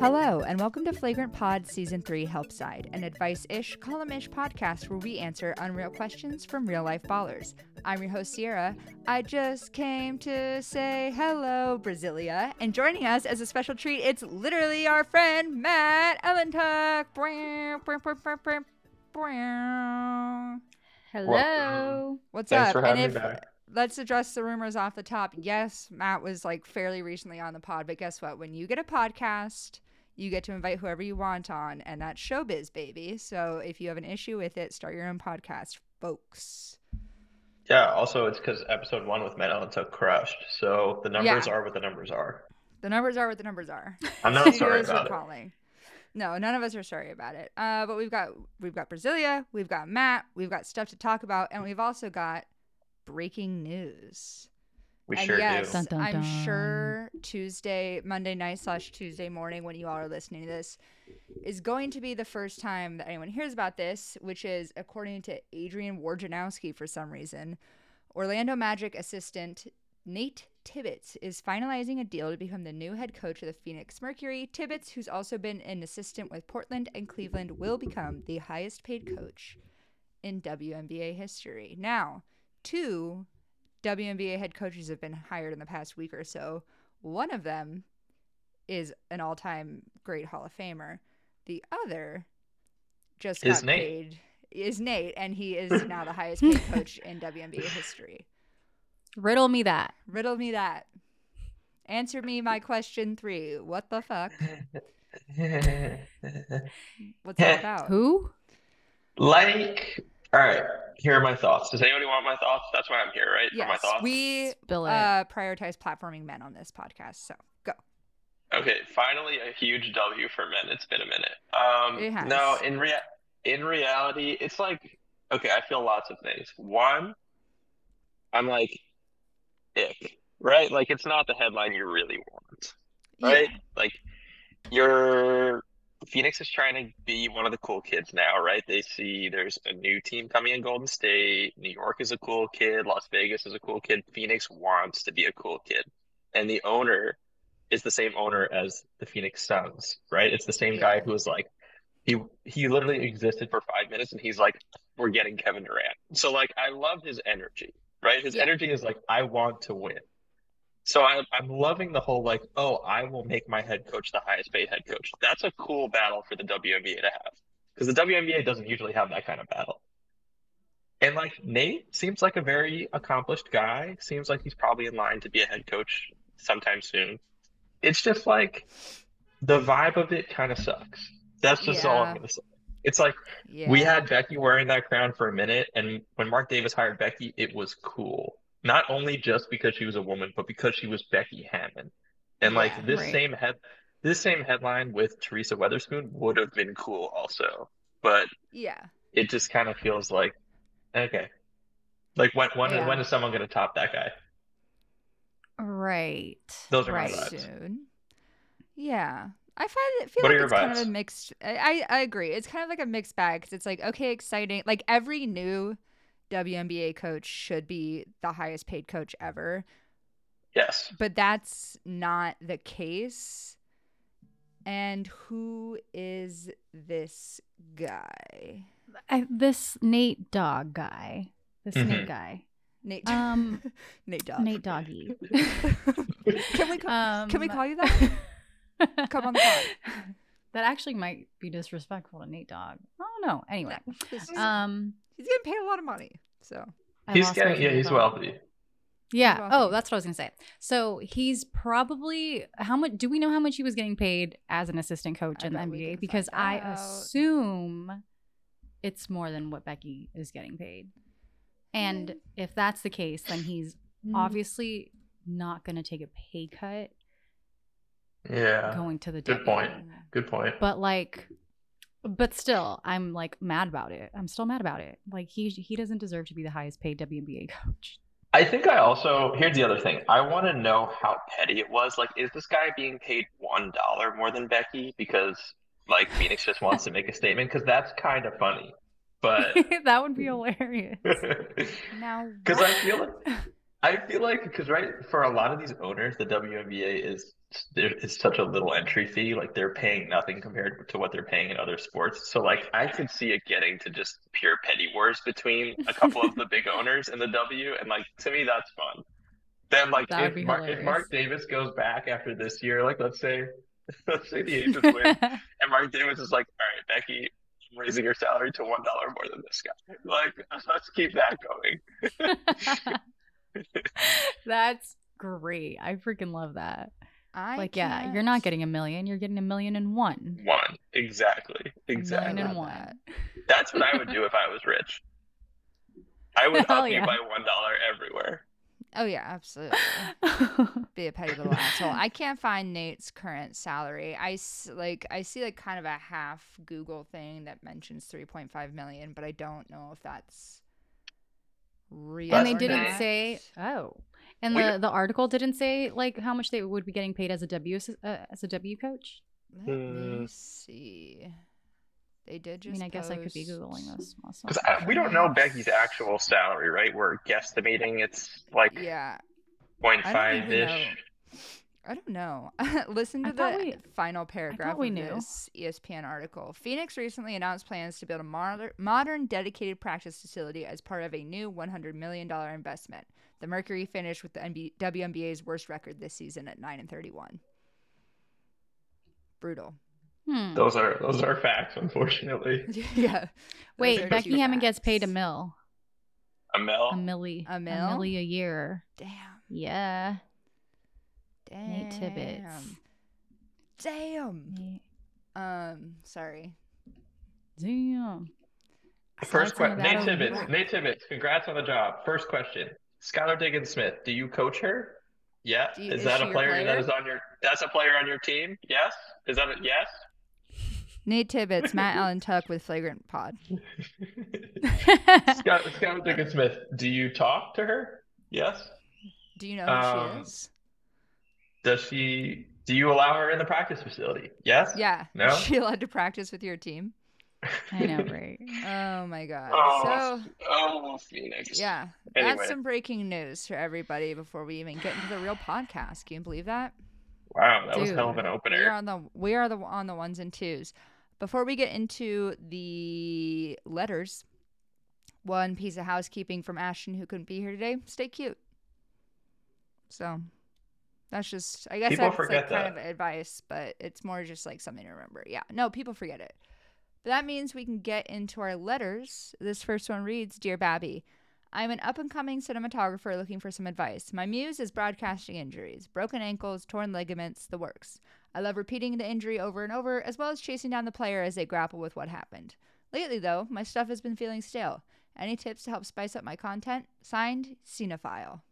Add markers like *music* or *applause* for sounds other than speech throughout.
Hello, and welcome to Flagrant Pod Season 3 Help Side, an advice ish, column ish podcast where we answer unreal questions from real life ballers. I'm your host, Sierra. I just came to say hello, Brasilia. And joining us as a special treat, it's literally our friend, Matt Ellentuck. Hello. What's Thanks up? for and having if me back. let's address the rumors off the top. Yes, Matt was like fairly recently on the pod, but guess what? When you get a podcast, you get to invite whoever you want on, and that's showbiz, baby. So if you have an issue with it, start your own podcast, folks. Yeah, also it's because episode one with Matt Ellentuck crushed. So the numbers Yeah. are what the numbers are. The numbers are what the numbers are. *laughs* I'm not *laughs* sorry about it. calling. No, none of us are sorry about it. Uh, but we've got we've got Brasilia, we've got Matt, we've got stuff to talk about, and we've also got breaking news. We and sure yes, do. Dun, dun, I'm sure Tuesday, Monday night slash Tuesday morning, when you all are listening to this, is going to be the first time that anyone hears about this, which is according to Adrian Wojnarowski for some reason. Orlando Magic assistant Nate Tibbetts is finalizing a deal to become the new head coach of the Phoenix Mercury. Tibbetts, who's also been an assistant with Portland and Cleveland, will become the highest paid coach in WNBA history. Now, two WNBA head coaches have been hired in the past week or so. One of them is an all time great Hall of Famer. The other just Is got Nate. paid is Nate, and he is *laughs* now the highest paid coach in WNBA history. Riddle me that. Riddle me that. Answer me my question three. What the fuck? *laughs* What's that about? Who? like, all right, here are my thoughts. Does anybody want my thoughts? That's why I'm here, right? For my thoughts. we Spill it. uh, prioritize platforming men on this podcast. So go. Okay, finally a huge W for men. It's been a minute. Um, It has. no, in rea in reality, it's like okay, I feel lots of things. One, I'm like, ick, right? Like it's not the headline you really want, right? Like you're Phoenix is trying to be one of the cool kids now, right? They see there's a new team coming in Golden State. New York is a cool kid. Las Vegas is a cool kid. Phoenix wants to be a cool kid. And the owner is the same owner as the Phoenix Suns, right? It's the same guy who was like, he he literally existed for five minutes and he's like, we're getting Kevin Durant. So like, I love his energy, right? His energy is like, I want to win. So I, I'm loving the whole like, oh, I will make my head coach the highest paid head coach. That's a cool battle for the WNBA to have because the WNBA doesn't usually have that kind of battle. And like Nate seems like a very accomplished guy. Seems like he's probably in line to be a head coach sometime soon. It's just like the vibe of it kind of sucks. That's just all I'm gonna say. It's like Yeah. we had Becky wearing that crown for a minute, and when Mark Davis hired Becky, it was cool. Not only just because she was a woman, but because she was Becky Hammon. And like Yeah, this right. same head, this same headline with Teresa Weatherspoon would have been cool also. But Yeah. it just kind of feels like, okay, like when when Yeah. when is someone gonna top that guy? Right. Those are my right. vibes. Soon. Yeah. I find it feel What like it's kind of a mixed. I, I I agree. It's kind of like a mixed bag because it's like okay, exciting. Like every new WNBA coach should be the highest paid coach ever, Yes. but that's not the case. And who is this guy? I, this Nate Dog guy. This Mhm. Nate guy. Nate. Um, *laughs* Nate Dog. Nate Doggy. *laughs* can we call, Um, can we call you that? *laughs* Come on the pod. That actually might be disrespectful to Nate Dogg. I don't know. Anyway, *laughs* He's um, he's getting paid a lot of money, so I He's getting yeah, he's thought. wealthy. Yeah. wealthy. Oh, that's what I was gonna say. So he's probably how much? Do we know how much he was getting paid as an assistant coach I in the bet we can NBA? Because I out. assume it's more than what Becky is getting paid. And Mm. if that's the case, then he's obviously not gonna take a pay cut Yeah. going to the Good point. Good point. But like, but still, I'm like mad about it. I'm still mad about it. Like he he doesn't deserve to be the highest paid WNBA coach. I think I also here's the other thing. I want to know how petty it was. Like, is this guy being paid one dollar more than Becky because like Phoenix just wants to make a statement? Because that's kind of funny. But *laughs* that would be hilarious. *laughs* now because I feel like I feel like because right for a lot of these owners, the WNBA is there is such a little entry fee. Like they're paying nothing compared to what they're paying in other sports. So like I could see it getting to just pure petty wars between a couple of the big *laughs* owners in the W, and like to me that's fun. Then like if Mark, if. Mark Davis goes back after this year, like let's say *laughs* let's say the Aces win, *laughs* and Mark Davis is like, all right, Becky, I'm raising your salary to one dollar more than this guy. Like let's keep that going. That's great. I freaking love that. I like, yeah, you're not getting a million. You're getting a million and one. One exactly, exactly. million and love one. that. That's what I would do if I was rich. I would *laughs* Hell up you by one dollar everywhere. Oh yeah, absolutely. *laughs* Be a petty little asshole. I can't find Nate's current salary. I s- like I see like kind of a half Google thing that mentions 3.5 million, but I don't know if that's real. and they or didn't not. say oh. And We- the, the article didn't say like how much they would be getting paid as a W uh, as a W coach. Let me Hmm. see. They did I just. mean, I guess I could be post- googling this. also. Because we don't know Becky's actual salary, right? We're guesstimating it's like Yeah, 0.5 I don't even know. ish. I don't know. *laughs* Listen I to thought the we- final paragraph we of knew. this ESPN article. Phoenix recently announced plans to build a moder- modern, dedicated practice facility as part of a new $100 million investment. The Mercury finished with the NB- WNBA's worst record this season at 9 and 31. Brutal. Hmm. Those are those are facts, unfortunately. *laughs* yeah. those Wait, two Becky Hammon gets paid a facts. mil, A mil. a milli, A mil? a milli a year. Damn. Yeah. Damn. Nate Tibbetts. Damn. Um, sorry. Damn. First Slide some of question. Nate over Tibbetts. Nate Tibbetts. Congrats on the job. First question. Skylar Diggins Smith. Do you coach her? Yeah. Do you- is is that a player, that player? is on your? That's a player on your team. Yes. Is that a yes? Nate Tibbetts, Matt Ellentuck with Flagrant Pod. *laughs* Scott, Skylar Diggins Smith. Do you talk to her? Yes. Do you know who Um, she is? Does she? Do you allow her in the practice facility? Yes. Yeah. no? Is she allowed to practice with your team? *laughs* I know, right? Oh my god. Oh, So oh, Phoenix. yeah, Anyway. that's some breaking news for everybody before we even get into the real podcast. Can you believe that? Wow, that was hell of Dude. an We are opener. on the we are the on the ones and twos. Before we get into the letters, one piece of housekeeping from Ashton who couldn't be here today. Stay cute. So that's just I guess People that's forget like kind of advice, but it's more just like something to remember. Yeah. No, people forget it. But that means we can get into our letters. This first one reads Dear Babby, I'm an up and coming cinematographer looking for some advice. My muse is broadcasting injuries, broken ankles, torn ligaments, the works. I love repeating the injury over and over, as well as chasing down the player as they grapple with what happened. Lately, though, my stuff has been feeling stale. Any tips to help spice up my content? Signed, Cinephile.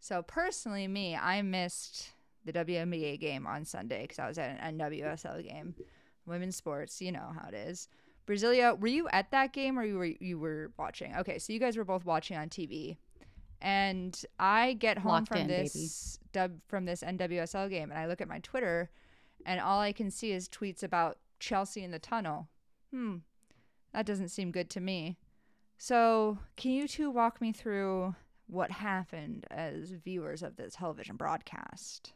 So, personally, me, I missed the WNBA game on Sunday because I was at an NWSL game. Women's sports, you know how it is. Brasilia, were you at that game or you were you were watching? Okay, so you guys were both watching on TV. And I get home Locked from in, this dub from this NWSL game and I look at my Twitter and all I can see is tweets about Chelsea in the tunnel. Hmm. That doesn't seem good to me. So, can you two walk me through what happened as viewers of the television broadcast?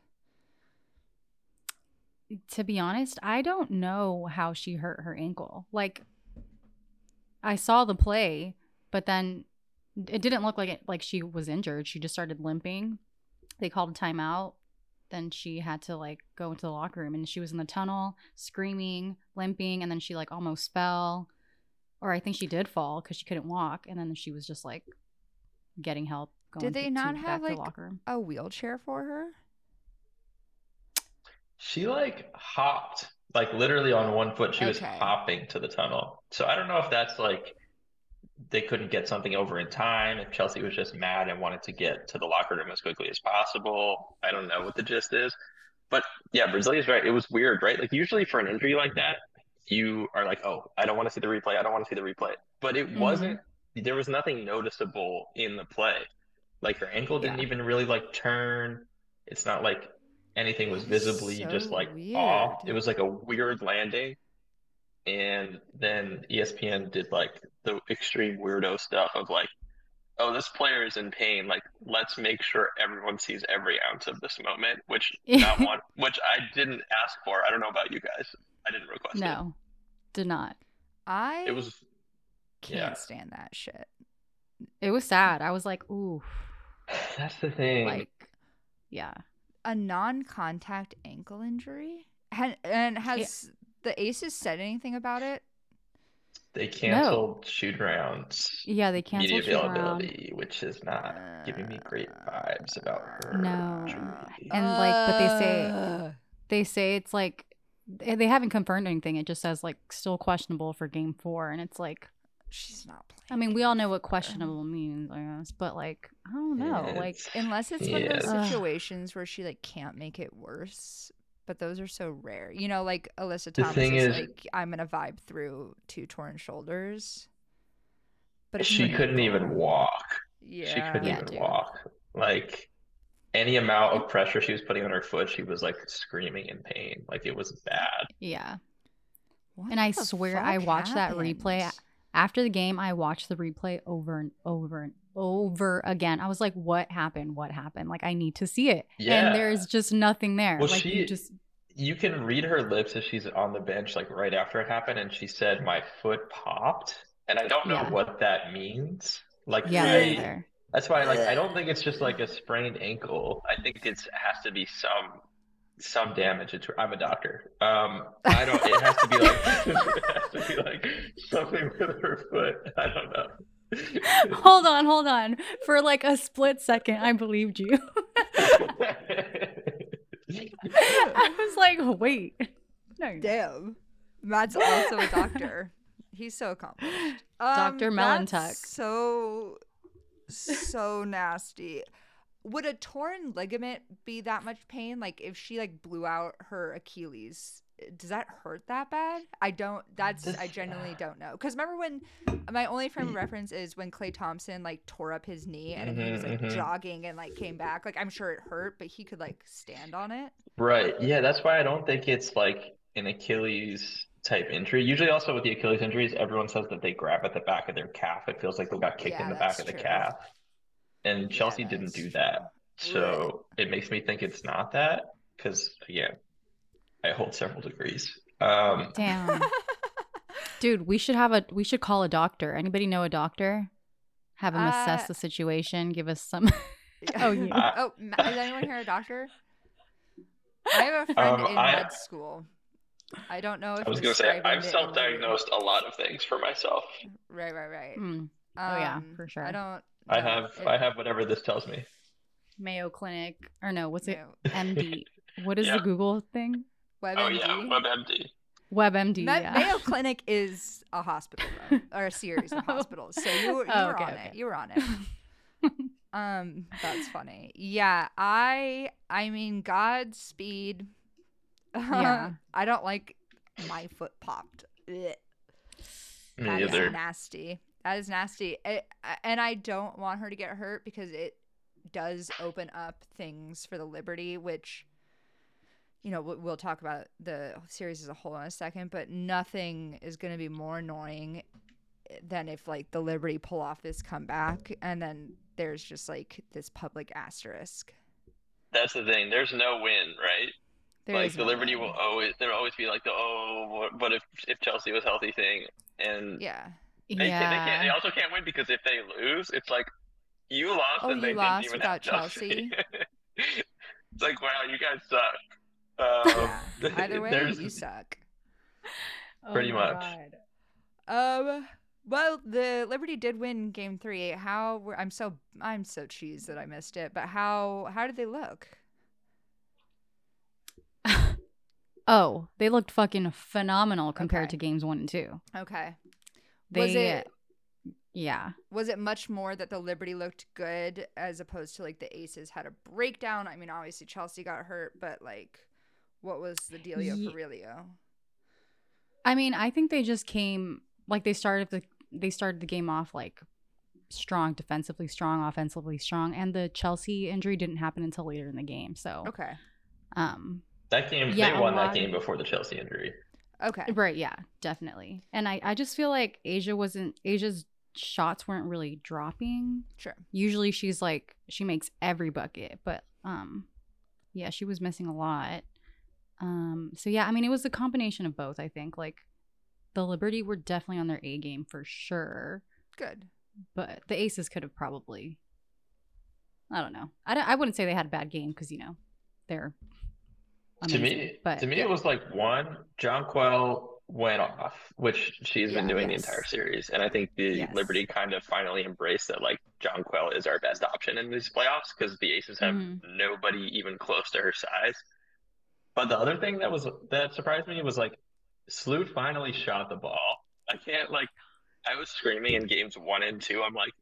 To be honest, I don't know how she hurt her ankle. Like I saw the play, but then it didn't look like it like she was injured. She just started limping. They called a timeout. Then she had to like go into the locker room and she was in the tunnel screaming, limping, and then she like almost fell. Or I think she did fall because she couldn't walk, and then she was just like getting help. Going Did they to- not to have, the like. A wheelchair for her? She like hopped, like literally on one foot. She was hopping to the tunnel. So I don't know if that's like they couldn't get something over in time. If Chelsea was just mad and wanted to get to the locker room as quickly as possible. I don't know what the gist is. But yeah, Brasilia's right. It was weird, right? Like usually for an injury like that, you are like, oh, I don't want to see the replay. I don't want to see the replay. But it Mhm. wasn't. There was nothing noticeable in the play. Like her ankle didn't Yeah. even really like turn. It's not like anything was visibly So just like weird. off. It was like a weird landing. And then ESPN did like the extreme weirdo stuff of like oh, this player is in pain. Like, let's make sure everyone sees every ounce of this moment, which *laughs* not one, which I didn't ask for. I don't know about you guys. I didn't request it. No, did not. I It was can't yeah. stand that shit. It was sad. I was like, ooh, *sighs* that's the thing. like, yeah. A non-contact ankle injury, and, and has the Aces said anything about it? they canceled shoot rounds Yeah, they media canceled shoot around. availability, which is not giving me great vibes about her. No. truly. And, like, but they say- Uh, They say it's like they they haven't confirmed anything. It just says like still questionable for game four, and it's like she's not playing. I mean we all know what uh, questionable means, I guess, but like I don't know, like unless it's one of those situations where she like can't make it worse. But those are so rare. You know, like Alyssa The Thomas thing is, is- like, I'm gonna vibe through two torn shoulders. But she an couldn't even ankle. walk. Yeah. She couldn't Yeah, even dude. walk. Like any amount of pressure she was putting on her foot, she was like screaming in pain. Like it was bad. yeah. What And I swear I fuck watched that replay happened? After the game. I watched the replay over and over and over again. I was like, what happened? What happened? Like I need to see it. Yeah. And there's just nothing there. Well, like she- you just You can read her lips as she's on the bench, like right after it happened, and she said, "My foot popped," and I don't know Yeah. what that means. Like, yeah, I- that's why, like, I don't think it's just like a sprained ankle. I think it has to be some some damage. It's, I'm a doctor. Um, I don't. It has to be like *laughs* it has to be like something with her foot. I don't know. hold on, hold on. For like a split second, I believed you. *laughs* I was like, wait. No. Damn. Matt's also a doctor. He's so accomplished. Dr. Um, Melontuck. that's So, so nasty. Would a torn ligament be that much pain? Like if she like blew out her Achilles, does that hurt that bad? I don't. That's I genuinely don't know. Because remember when my only frame of reference is when Klay Thompson like tore up his knee and he was like Mhm, mhm. jogging and like came back. Like I'm sure it hurt, but he could like stand on it. Right. Yeah, that's why I don't think it's like an Achilles type injury. Usually, also with the Achilles injuries, everyone says that they grab at the back of their calf. It feels like they got kicked Yeah, in the back of the calf. And Yeah, Chelsea that didn't do that. So it makes me think it's not that because, again, I hold several degrees. Um, Damn. *laughs* Dude, we should have a we should call a doctor. Anybody know a doctor? Have him assess Uh, the situation, give us some *laughs* Oh, yeah. oh, Ma- is anyone here a doctor? I have a *laughs* friend Um, in I- med school. I don't know if I was gonna say I've self-diagnosed a lot of things for myself. improve. Right, right, right. Hmm, Oh, yeah, Um, for sure. I don't. I have It- I have whatever this tells me. Mayo Clinic or no, what's it? MD. *laughs* What is Yeah. the Google thing? WebMD. Oh yeah, WebMD. WebMD. Ma- yeah. Mayo *laughs* Clinic is a hospital though, *laughs* or a series of Oh. hospitals. So you, were- you Oh, were okay, on okay. it. You were on it. Um, that's funny. Yeah, I I mean Godspeed. Yeah. I don't like my foot popped. Ugh. Me That is either. nasty. That is nasty. It, and I don't want her to get hurt because it does open up things for the Liberty, which, you know, we- we'll talk about the series as a whole in a second, but nothing is going to be more annoying than if, like, the Liberty pull off this comeback and then there's just, like, this public asterisk. That's the thing. There's no win, right? There like the no Liberty win. will always there'll always be like the oh what, what if if Chelsea was healthy thing and Yeah. They, can't, they can't they also can't win because if they lose it's like you lost Oh, and they you didn't lost even without have Chelsea. Chelsea? *laughs* it's like wow you guys suck. Um, Yeah. Either *laughs* way, you suck. Pretty Oh much. God. Um. Well, the Liberty did win Game Three. How were I'm so I'm so cheesed that I missed it. But how how did they look? *laughs* Oh, they looked fucking phenomenal compared Okay. to games one and two. Okay. They, was it yeah. was it much more that the Liberty looked good as opposed to like the Aces had a breakdown? I mean, obviously Chelsea got hurt, but like, what was the dealio Ye- for Aurelio? I mean, I think they just came like they started the they started the game off like strong defensively strong, offensively strong, and the Chelsea injury didn't happen until later in the game. So, Okay. um, that game Yeah, they won that game before the Chelsea injury. Okay. right, yeah, definitely. And I I just feel like A'ja wasn't A'ja's shots weren't really dropping. Sure. Usually she's like she makes every bucket, but um yeah, she was missing a lot. Um so yeah, I mean it was a combination of both, I think. Like the Liberty were definitely on their A game for sure, Good. but the Aces could have probably I don't know. I, don't- I wouldn't say they had a bad game cuz you know, they're To me, but to me, it was like one, Jonquel went off, which she's been doing yes. the entire series, and I think the Yes. Liberty kind of finally embraced that like Jonquel is our best option in these playoffs because the Aces have Mhm. nobody even close to her size. But the other thing that was that surprised me was like Sloot finally shot the ball. I can't like I was screaming in games one and two. I'm like,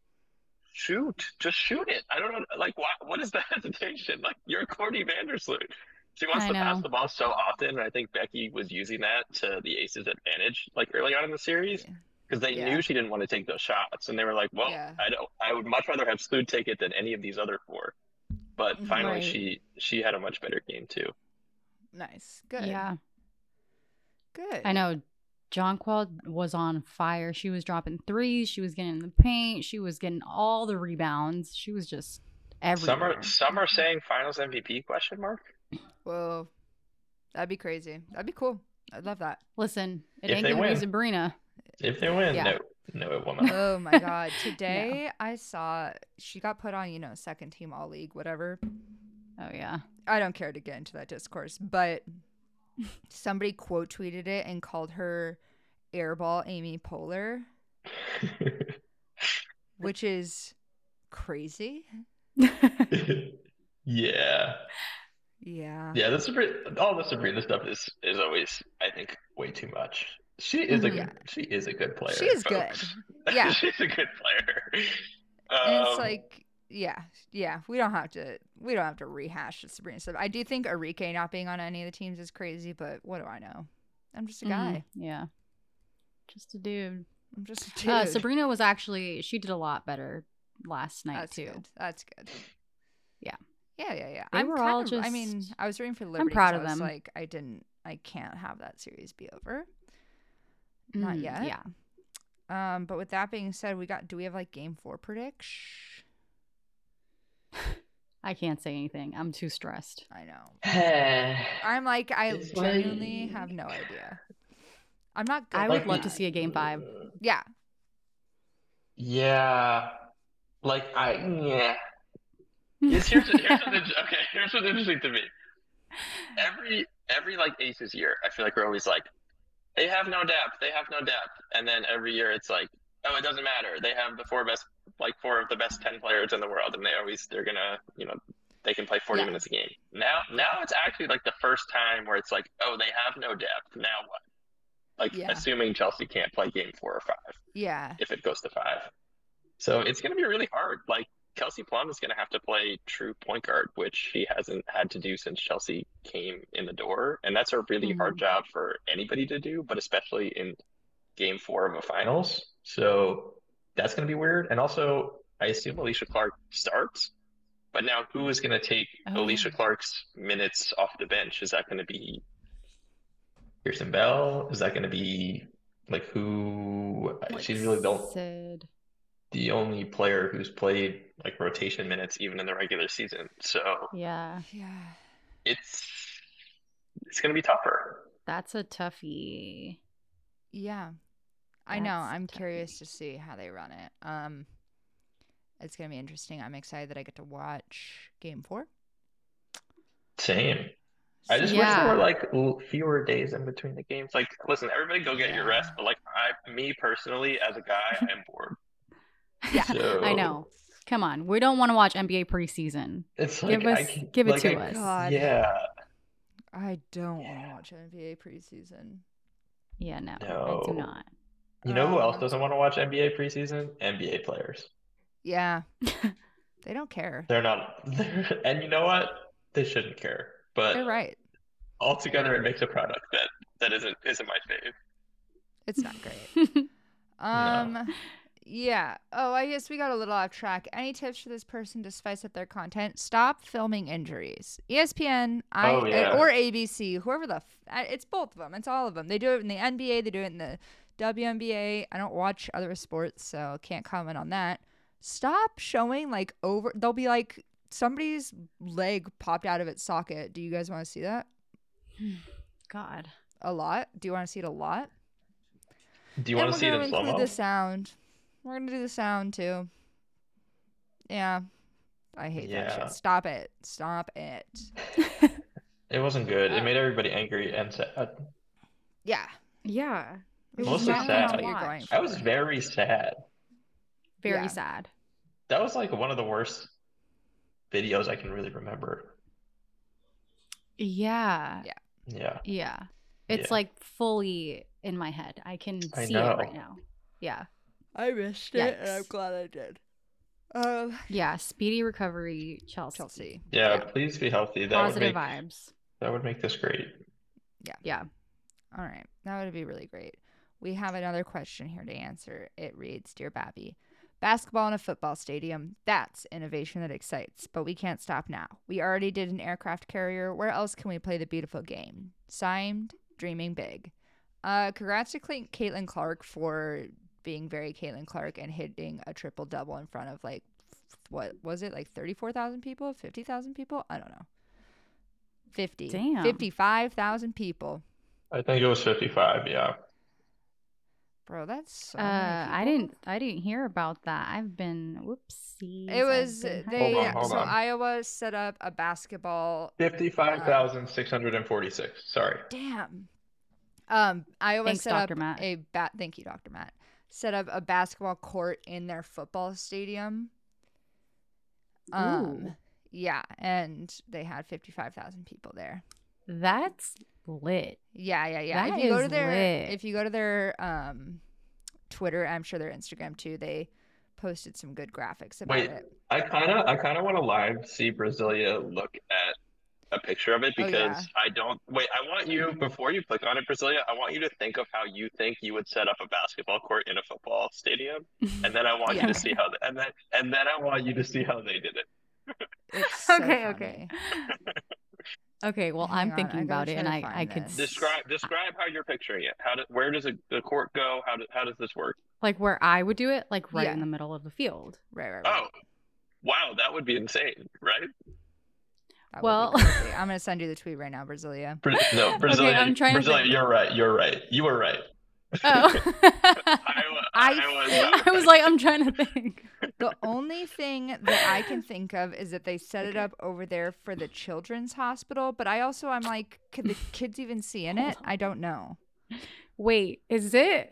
shoot, just shoot it. I don't know like what what is the *laughs* hesitation? Like you're Courtney Vandersloot. She wants I to pass the ball so often, and I think Becky was using that to the Aces' advantage, like early on in the series, Yeah. because they Yeah. knew she didn't want to take those shots, and they were like, "Well, Yeah. I don't. I would much rather have Sloot take it than any of these other four. But Mhm. finally, Right. she she had a much better game too. Nice. Good. yeah. Good. I know Jonquel was on fire. She was dropping threes. She was getting in the paint. She was getting all the rebounds. She was just everywhere. Some are some are saying Finals MVP question mark. Whoa. That'd be crazy. That'd be cool. I'd love that. Listen, it If ain't they gonna win. be Sabrina. If they win, Yeah. no, no, it will not. Oh my *laughs* god. Today I saw she got put on, you know, second team all league, whatever. Oh yeah. I don't care to get into that discourse, but somebody quote tweeted it and called her airball Amy Poehler, *laughs* which is crazy. *laughs* yeah, Yeah. yeah. The Sabrina, all the Sabrina stuff is is always, I think, way too much. She is a Mhm. good, she is a good player. She is good. *laughs* Yeah. she's a good player. And it's Um, like, yeah, yeah, we don't have to, we don't have to rehash the Sabrina stuff. I do think Arike not being on any of the teams is crazy, but what do I know? I'm just a Mhm. guy. Yeah. Just a dude. I'm just a dude. Uh, Sabrina was actually she did a lot better last night That's too. good. That's good. Yeah. Yeah, yeah, yeah. They I'm were kind all of, I mean, I was rooting for Liberty. 'cause proud I of was them. Like, I didn't, I can't have that series be over. Not Mm, yet. Yeah. Um, but with that being said, we got. Do we have like game four prediction? *sighs* I can't say anything. I'm too stressed. I know. I *sighs* I'm like, I It's genuinely like- have no idea. I'm not good. I with would love to see a game five. Yeah. Yeah, like I yeah. Yes, here's here's what's *laughs* okay. Here's what's interesting to me. Every every like Aces year, I feel like we're always like, they have no depth, they have no depth, and then every year it's like, oh, it doesn't matter. They have the four best, like four of the best ten players in the world, and they always they're gonna, you know, they can play forty Yeah. minutes a game. Now now it's actually like the first time where it's like, oh, they have no depth. Now what? Like Yeah. assuming Chelsea can't play game four or five Yeah. if it goes to five. So it's going to be really hard. Like Kelsey Plum is going to have to play true point guard, which she hasn't had to do since Chelsea came in the door, and that's a really hmm. hard job for anybody to do, but especially in Game Four of a finals. So that's going to be weird. And also, I assume Alysha Clark starts, but now who is going to take Oh, Alysha. Clark's minutes off the bench? Is that going to be Kirsten Bell? Is that going to be like who? She's really the Sid. The only player who's played like rotation minutes even in the regular season. So Yeah, Yeah. it's it's gonna be tougher. that's a toughie. Yeah. I know. I'm tough. curious to see how they run it. Um it's gonna be interesting. I'm excited that I get to watch game four. Same. I just wish there were like fewer days in between the games. Like, listen, everybody go get your rest, but like I, me personally, as a guy, I am bored. Yeah. *laughs* So I know. Come on, we don't want to watch NBA preseason. It's like Give us- I can, give it like, to I- us. God. Yeah. I don't want to watch NBA preseason. Yeah, no, no. I do not. You know who else Um, doesn't want to watch NBA preseason? NBA players. Yeah. *laughs* they don't care. They're not. *laughs* and you know what? They shouldn't care. But They're right. altogether, it makes a product that that isn't isn't my fave. It's not great. Um yeah. Oh, I guess we got a little off track. Any tips for this person to spice up their content? Stop filming injuries. ESPN, I Oh, yeah. or ABC, whoever the f- I- it's both of them. It's all of them. They do it in the NBA, they do it in the WNBA. I don't watch other sports, so can't comment on that. Stop showing like over. They'll be like somebody's leg popped out of its socket. Do you guys want to see that? *sighs* God. A lot. Do you want to see it a lot? Do you want to see it we're in gonna slow include mo? the sound. We're gonna do the sound too. Yeah, I hate that shit. Stop it. Stop it. It wasn't good. Uh, It made everybody angry and sad. Yeah. Yeah. It was sad. You're going I was very sad. Very Yeah. sad. That was like one of the worst videos I can really remember. Yeah. Yeah. Yeah. Yeah. It's Yeah. like fully in my head. I can I see it right now. Yeah. I missed it, and I'm glad I did. Um, Yeah. Speedy recovery, Chelsea. Chelsea. Yeah, Yeah. please be healthy. That would Positive make vibes. that would make this great. Yeah. Yeah. All right. That would be really great. We have another question here to answer. It reads Dear Babby, basketball in a football stadium. That's innovation that excites, but we can't stop now. We already did an aircraft carrier. Where else can we play the beautiful game? Signed, Dreaming Big. Uh, congrats to Caitlin Clark for being very Caitlin Clark and hitting a triple double in front of like, what was it, like 34,000 people? 50,000 people? I don't know. 50. Damn. 55,000 people. I think it was 55, yeah. Bro, that's so Uh, many I didn't. I didn't hear about that. I've been whoopsies. It was been they. Hold on, hold so on. Iowa set up a basketball. 55,646. Sorry. Damn. Um, Iowa Thanks, set Dr. up Matt. a bat. Thank you, Doctor Matt. Set up a basketball court in their football stadium. Um, Ooh. yeah, and they had fifty-five thousand people there. That's lit. Yeah, yeah, yeah. That if you go to their lit. if you go to their um Twitter, I'm sure their Instagram too, they posted some good graphics about Wait. it. I kind of I kind of want to live see Brasilia look at a picture of it Oh, because yeah. I don't wait. I want you before you click on it, Brasilia. I want you to think of how you think you would set up a basketball court in a football stadium, *laughs* and then I want you Yeah. to see how and then and then I want you to see how they did it. It's *laughs* so okay, funny. okay. Okay, well, Hang I'm on, thinking I gotta about it, and I, I could this. Describe describe how you're picturing it. How do, where does a, the court go? How do, how does this work? like where I would do it, like right Yeah. in the middle of the field. Right, right, right. Oh, wow, that would be insane, right? That Well- *laughs* I'm gonna send you the tweet right now, Brasilia. Bra- no, Brasilia, I'm trying to Brasilia, think. you're right. You're right. You were right. Oh, Iowa, *laughs* *laughs* I Iowa, I was like, I'm trying to think. The only thing that I can think of is that they set it up over there for the children's hospital, but I also I'm like, could the kids even see in it? I don't know. Wait, is it?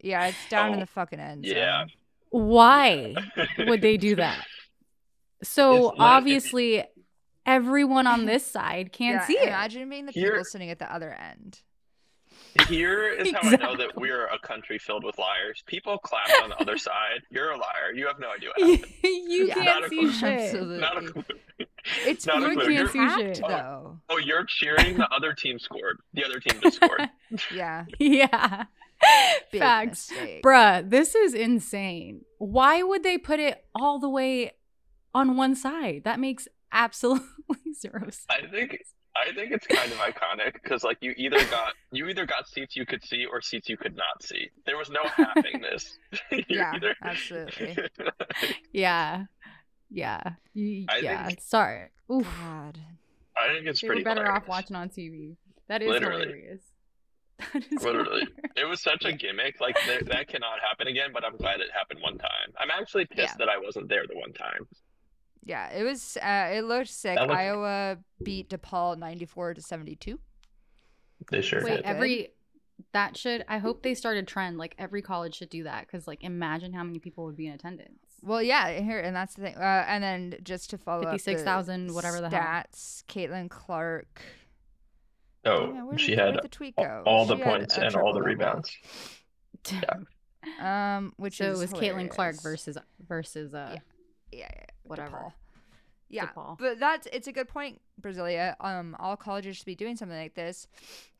Yeah, it's down in Oh, the fucking end. zone. yeah. Why would they do that? So It's like- obviously, everyone on *laughs* this side can't Yeah, see it. Imagine being the Here- people sitting at the other end. Here is how I know that we're a country filled with liars. People clap on the other *laughs* side. You're a liar. You have no idea what happened. *laughs* you Yeah. Can't a see clue. shit. Absolutely. Not a clue. It's Not a clue. Can't see packed, shit. though. Oh, you're cheering. The other team scored. The other team just scored. Yeah, yeah. big Facts. mistake. Bruh, this is insane. Why would they put it all the way on one side? That makes absolutely *laughs* zero sense. I think I think it's kind of iconic because like you either got you either got seats you could see or seats you could not see. There was no *laughs* halving this. *laughs* Yeah, either- absolutely. Yeah. Yeah. You, I yeah. think- Sorry. Oof. God. I think it's They were pretty better off watching on TV. That is Literally. hilarious. That is Literally. hilarious. It was such a gimmick. Like th- that cannot happen again. But I'm glad it happened one time. I'm actually pissed Yeah. that I wasn't there the one time. Yeah, it was. Uh, it looked sick. Looked- Iowa beat DePaul ninety-four to seventy-two. They sure Wait, did. every that should I hope they start a trend like every college should do that because like imagine how many people would be in attendance. Well, yeah, here and that's the thing. Uh, and then just to follow up, 56,000, whatever the hell. stats. Caitlin Clark. Oh, Yeah, where she did- had the tweet all, go? all the She points and all the triple-double. rebounds. *laughs* Um, which so it is was Caitlin Clark versus versus uh Yeah. Yeah, yeah, whatever. DePaul. Yeah, DePaul. but that's it's a good point, Brasilia. Um, all colleges should be doing something like this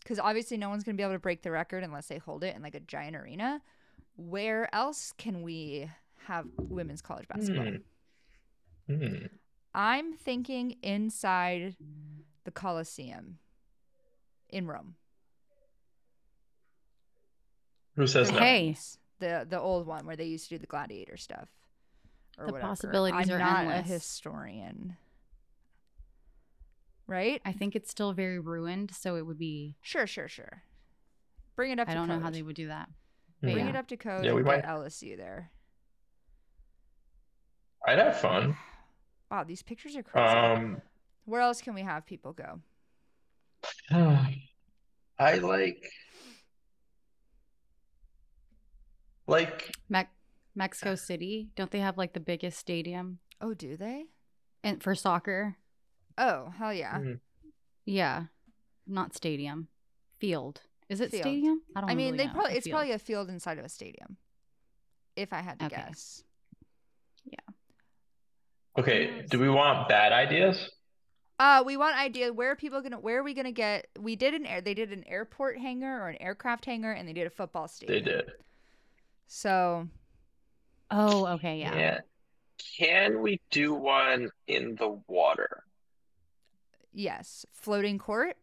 because obviously no one's gonna be able to break the record unless they hold it in like a giant arena. Where else can we have women's college basketball? Hmm. Hmm. I'm thinking inside the Coliseum in Rome. Who says that? Hey. The the old one where they used to do the gladiator stuff. Or The whatever. possibilities I'm are not a endless. historian. Right? I think it's still very ruined, so it would be. Sure, sure, sure. Bring it up I to don't know how they would do that. Hmm. Bring yeah. it up to code Yeah, we and might- get LSU there. I'd have fun. Wow, these pictures are crazy. Um, Where else can we have people go? *sighs* I like like Me- Mexico City, don't they have like the biggest stadium Oh, do they? and for soccer? Oh, hell yeah. Mhm. Yeah, not stadium, field. Is it Field. stadium? I don't. Know. I mean, really they know. probably it's field. probably a field inside of a stadium. If I had to Okay. guess. Yeah. Okay, do we want bad ideas? Uh, we want idea where are people gonna where are we gonna get we did an air they did an airport hangar or an aircraft hangar and they did a football stadium. They did. So Oh, okay, yeah. yeah. Can we do one in the water? yes, floating court.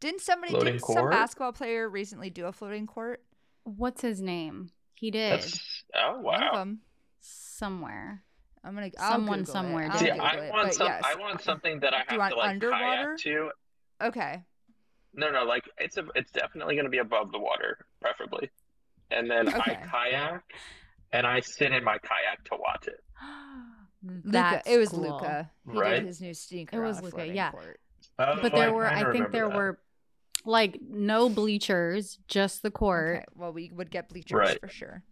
Didn't somebody Floating did some basketball player recently do a floating court? What's his name? He did That's oh One of wow. them. somewhere. I'm gonna I'll Someone Google it. somewhere I'll See, I it, want but some. yes. I want something that I Do have to like underwater? kayak to. Okay. No, no, like it's a, it's definitely going to be above the water, preferably. And then Okay. I kayak, and I sit in my kayak to watch it. *gasps* Luka. That's It was cool. Luka. He Right? did his new stinker. It was Luka, yeah. court. Oh, But there were, kinda I think there that. were like no bleachers, just the court. Okay. Well, we would get bleachers Right. for sure.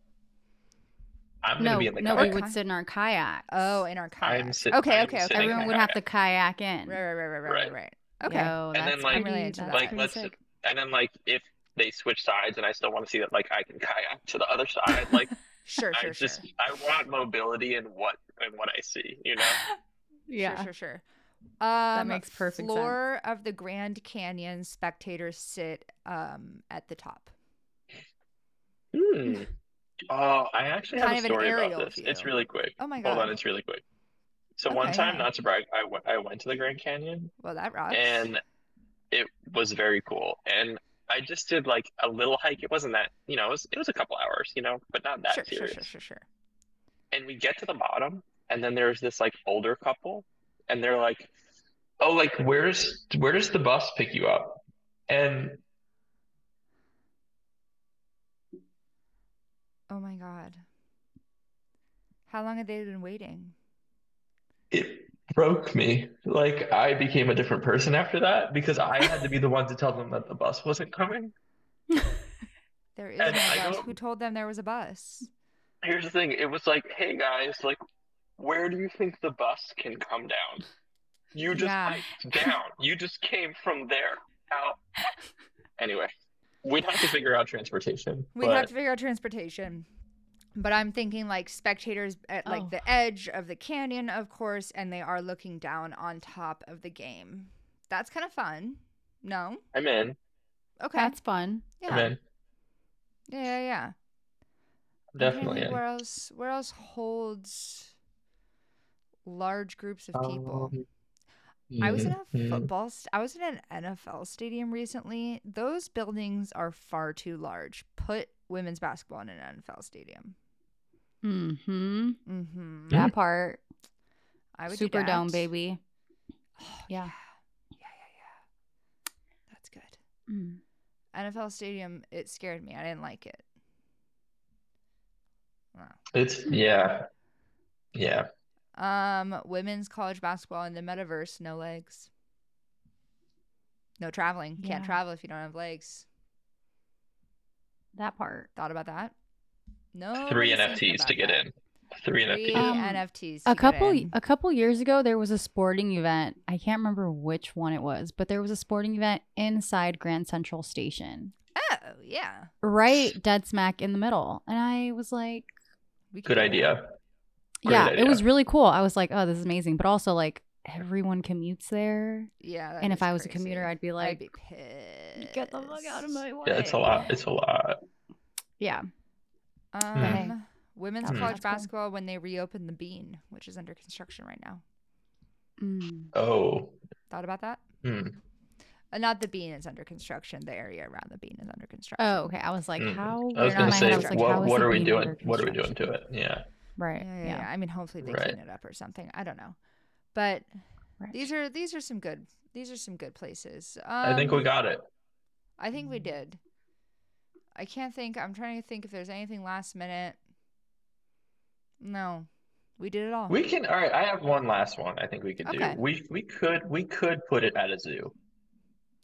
I'm No, be in the no, we kayak. Okay. would sit in our kayak. Oh, in our kayak. I'm sit- okay, I'm okay, okay. everyone would have to kayak in. Right, right, right, right, right, Right. right, right. Okay. Yo, And then, that's like- I'm really pretty- into that's that. like pretty let's sick. and then like if they switch sides and I still want to see that like I can kayak to the other side like *laughs* Sure, I sure, just sure. I want mobility in what in what I see you know *laughs* Yeah. Sure, sure, sure. Um, makes perfect floor of the Grand Canyon, spectators sit um at the top. hmm. oh I actually have a story about this it's really quick Oh my god. hold on it's really quick so one time yeah. not to brag I went I went to the Grand Canyon Well, that rocks. and it was very cool and I just did like a little hike it wasn't that you know it was it was a couple hours you know but not that sure, sure, sure, sure, sure. and we get to the bottom and then there's this like older couple and they're like oh like where's where does the bus pick you up and Oh my god. How long have they been waiting? it broke me like i became a different person after that because i had to be the one to tell them that the bus wasn't coming *laughs* There is And no bus. Who told them there was a bus? here's the thing it was like hey guys like where do you think the bus can come down you just Yeah. down you just came from there how anyway we'd have to figure out transportation We but have to figure out transportation. But I'm thinking like spectators at like Oh. the edge of the canyon, of course, and they are looking down on top of the game. That's kind of fun. No? i'm in Okay. That's fun. yeah. i'm in Yeah, yeah, yeah. I'm trying to definitely think Where else? Where else holds large groups of people? Um, I was in a mhm. football. St- I was in an NFL stadium recently. Those buildings are far too large. Put women's basketball in an NFL stadium. Mm-hmm. Mm-hmm. That part. I would do Super dome, baby. Oh, Yeah. yeah, yeah, yeah. That's good. Mm. NFL stadium. It scared me. I didn't like it. Wow. It's yeah. Yeah. Um, women's college basketball in the metaverse. No legs. No traveling. Can't Yeah. travel if you don't have legs. That part. Thought about that? No. Three NFTs to get that. in. Three Three NFTs. Um, NFTs. A couple a couple years ago there was a sporting event. I can't remember which one it was, but there was a sporting event inside Grand Central Station. Oh yeah. Right dead smack in the middle. And I was like, We Good idea. Great yeah, idea. it was really cool. I was like, oh, this is amazing. But also like everyone commutes there. Yeah. and if I was a commuter, I'd be like, I'd like, be pissed. get the fuck out of my way. Yeah, it's a lot. It's a lot. Yeah. Um, hey, women's Hmm. college cool. basketball when they reopen the Bean, which is under construction right now. Mm. Oh. Thought about that? Hmm. Uh, not the bean is under construction. The area around the bean is under construction. Oh, okay. I was like, Mm. how? I was gonna say, head, I like, what, what are we doing? What are we doing to it? Yeah. Right. Yeah, Yeah. yeah, yeah. I mean, hopefully they Right. clean it up or something. I don't know, but Right. these are these are some good these are some good places. Um, I think we got it. I think we did. I can't think. I'm trying to think if there's anything last minute. No, we did it all. We can. All right. I have one last one. I think we could Okay. do. We we could we could put it at a zoo.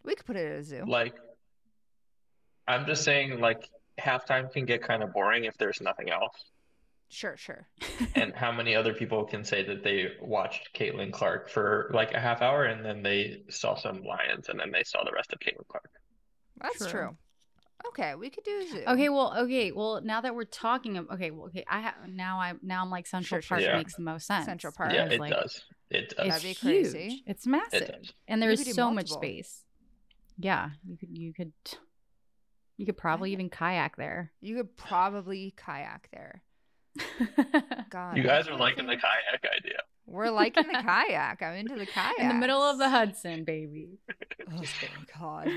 We could put it at a zoo. Like, I'm just saying, like halftime can get kind of boring if there's nothing else. Sure, sure. *laughs* And how many other people can say that they watched Caitlin Clark for like a half hour and then they saw some lions and then they saw the rest of Caitlin Clark? That's true. True. Okay, we could do a zoo. Okay, well, okay, well, now that we're talking, of, okay, well, okay, I have now I now I'm like Central Sure, sure, Park sure. makes the most sense. Central Park. Yeah, it like, does. It does. It's That'd be huge. crazy. It's It massive, does. and You there's could do so much space. Yeah, you could, you could, you could probably even kayak there. You could probably kayak there. *laughs* God, You guys are liking the kayak idea. We're liking the *laughs* kayak. I'm into the kayak. In the middle of the Hudson, baby. Oh, thank God.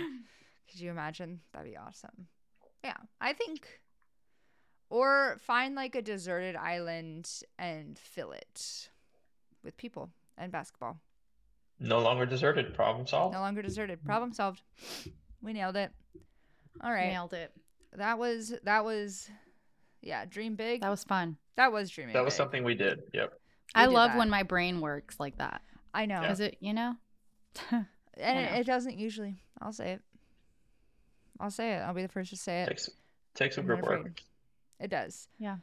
Could you imagine? That'd be awesome. Yeah, I think. Or find like a deserted island and fill it with people and basketball. No longer deserted. Problem solved. No longer deserted. Problem solved. We nailed it. All right. Nailed it. That was that was yeah, dream big. That was fun. that was dreaming. That was big. something we did. Yep. We I did love that. when my brain works like that. I know. Yeah. Is it, you know? *laughs* And know. it, it doesn't usually. I'll say it. I'll say it. I'll be the first to say it. Takes takes some group work. It does. Yeah.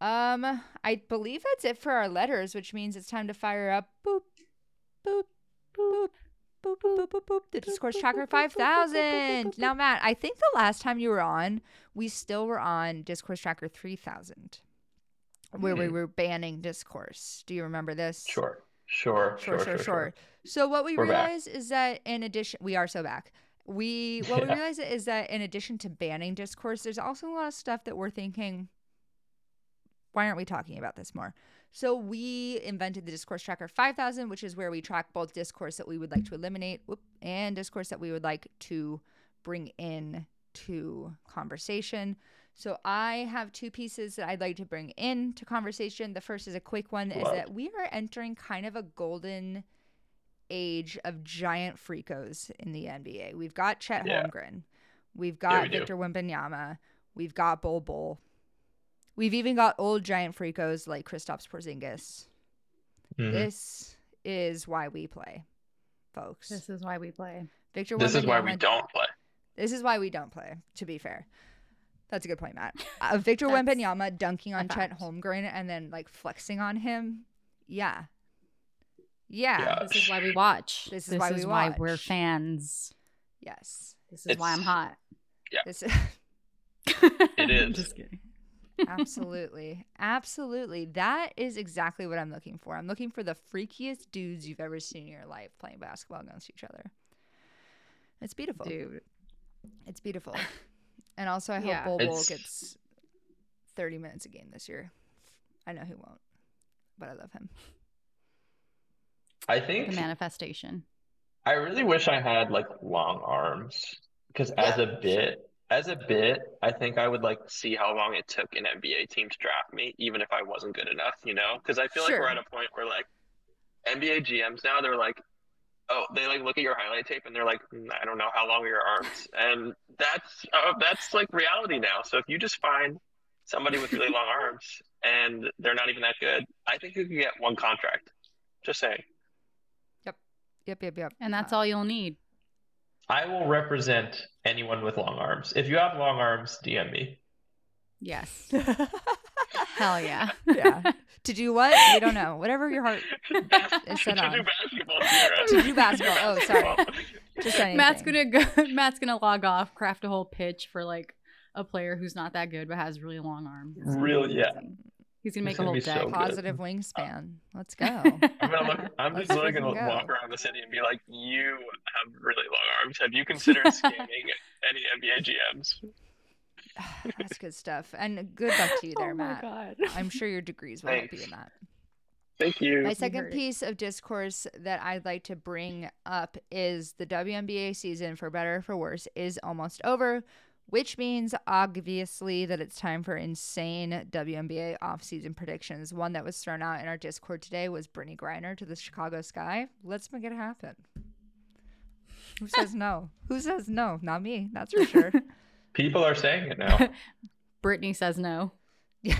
Um, I believe that's it for our letters, which means it's time to fire up boop, boop, boop, boop, boop, boop, boop, boop the Discourse tracker 5000. Now, Matt, I think the last time you were on, we still were on Discourse Tracker 3000, where mm-hmm. we mm. were banning discourse. Do you remember this? Sure. Sure, sure, sure, sure. sure. sure. So what we we're realize back. is that in addition, we are so back. We *laughs* what we realize is that in addition to banning discourse, there's also a lot of stuff that we're thinking. Why aren't we talking about this more? So we invented the Discourse Tracker 5000, which is where we track both discourse that we would like to eliminate whoop, and discourse that we would like to bring in to conversation. So I have two pieces that I'd like to bring in to conversation. The first is a quick one is that we are entering kind of a golden age of giant freakos in the NBA. We've got Chet Yeah. Holmgren. We've Yeah, got we do. Victor Wembanyama. We've got Bol Bol. We've even got old giant freakos like Kristaps Porzingis. Mhm. This is why we play, folks. This is why we play. Victor This is why we don't play. This is why we don't play, to be fair. That's a good point, Matt. *laughs* Uh, Victor That's Wembanyama dunking on Chet. Holmgren and then like flexing on him. Yeah. Yeah. Yeah. This is why we watch. This is why we watch. we're fans. Yes. This is why I'm It's- hot. This *laughs* It is. Just kidding. absolutely. Absolutely. That is exactly what I'm looking for. I'm looking for the freakiest dudes you've ever seen in your life playing basketball against each other. It's beautiful. Dude. It's beautiful. And also, I hope Yeah. Bol Bol gets 30 minutes a game this year. I know he won't, but I love him. I think The manifestation. I really wish I had like long arms because as a bit, as a bit, I think I would like see how long it took an NBA team to draft me, even if I wasn't good enough, you know? Because I feel like we're at a point where like NBA GMs now they're like, oh, they like look at your highlight tape and they're like, "Mm, I don't know how long are your arms, and that's uh, that's like reality now. So if you just find somebody with really *laughs* long arms and they're not even that good, I think you can get one contract. Just saying. Yep, yep, yep. And that's all you'll need. I will represent anyone with long arms. If you have long arms, DM me. Yes. *laughs* Hell yeah. yeah. To do what? We don't know. Whatever your heart. *laughs* It's set to on. do basketball. *laughs* Sierra. To do basketball. Oh, sorry. Just anything. Matt's gonna go Matt's gonna log off, craft a whole pitch for like a player who's not that good but has really long arms. It's gonna be Really, yeah. Amazing. He's gonna It's make a gonna whole be deck. so good. Positive wingspan. Let's go. *laughs* I'm gonna look. I'm just Let's really gonna go. walk around the city and be like, "You have really long arms. Have you considered *laughs* scamming any NBA GMs?" *sighs* That's good stuff. And good luck to you there, oh my Matt. god. I'm sure your degrees will help you in that. Thank you. My second heard piece of discourse that I'd like to bring up is the WNBA season, for better or for worse, is almost over, which means obviously that it's time for insane WNBA offseason predictions. One that was thrown out in our Discord today was Brittney Griner to the Chicago Sky. Let's make it happen. Who *laughs* says no? Who says no? Not me. That's for sure. *laughs* People are saying it now. *laughs* Brittany says no. Yeah.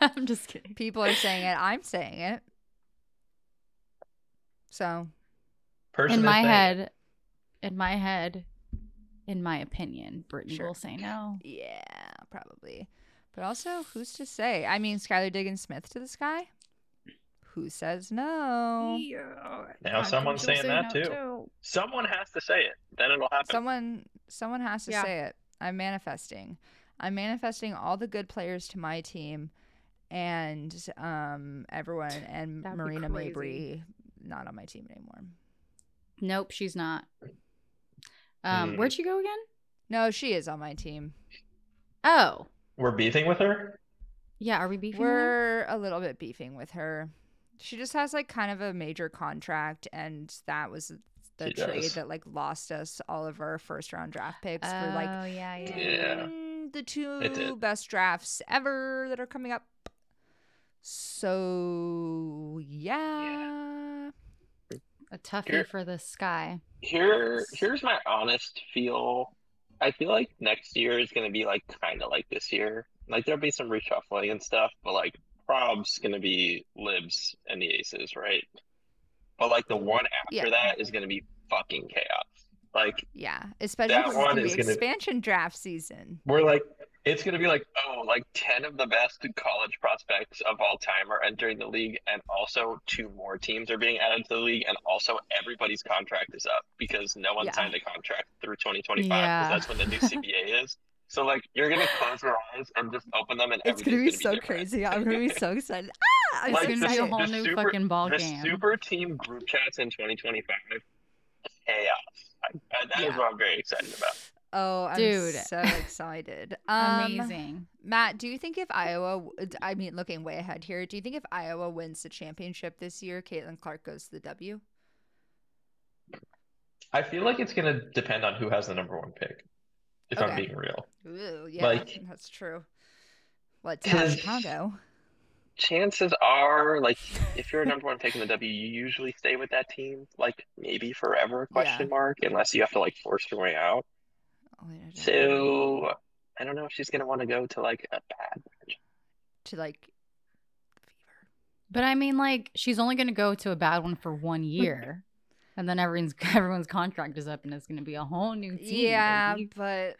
I'm just kidding. People are saying it. I'm saying it. So Person in my saying it. head, in my head, in my opinion, Brittney Sure. will say no. Yeah, probably. But also, who's to say? I mean, Skylar Diggins Smith to the sky? Who says no? Now someone's saying that too. Someone has to say it. Then it'll happen. Someone someone has to Yeah. say it. I'm manifesting. I'm manifesting all the good players to my team and um everyone and That'd Marina crazy. Mabrey not on my team anymore. Nope, she's not. Um, Hmm. where'd she go again? No, she is on my team. Oh, We're beefing with her. yeah. Are we beefing? with her? We're a little bit beefing with her. She just has like kind of a major contract, and that was the She trade does. that like lost us all of our first round draft picks for like Oh yeah, yeah. Yeah. mm, the two best drafts ever that are coming up. So yeah, A toughie Here- for the sky. Here, here's my honest feel. I feel like next year is gonna be like kind of like this year. Like there'll be some reshuffling and stuff, but like prob's gonna be libs and the aces, right? But like the mm-hmm. one after Yeah. that is gonna be fucking chaos. Like yeah, especially That one gonna be is gonna- expansion draft season. we're like, it's gonna be like, oh, like ten of the best college prospects of all time are entering the league, and also two more teams are being added to the league, and also everybody's contract is up because no one Yeah. signed a contract through 2025 Yeah. because that's when the new *laughs* CBA is. So like, you're gonna close your eyes and just open them, and It's gonna be everything's so different. crazy. I'm gonna be so *laughs* excited. Ah, I'm It's Like, gonna be a whole new super- fucking ball The game. super team group chats in 2025, chaos. I, I, that is Yeah. what I'm very excited about. Oh, I'm Dude. so excited. *laughs* Um, Amazing. Matt, do you think if Iowa, I mean, looking way ahead here, do you think if Iowa wins the championship this year, Caitlin Clark goes to the W? I feel like it's gonna depend on who has the number one pick. If I'm being real. Ooh, yeah, Like- that's true. What's *laughs* not 'Cause- Chicago? chances are, like, if you're a number one pick in the W, you usually stay with that team, like maybe forever? *laughs* Question mark, unless you have to like force your way out. Oh, so I don't know if she's gonna want to go to like a bad. to like Fever. But I mean, like, she's only gonna go to a bad one for one *laughs* year, and then everyone's *laughs* everyone's contract is up, and it's gonna be a whole new team. Yeah, baby. but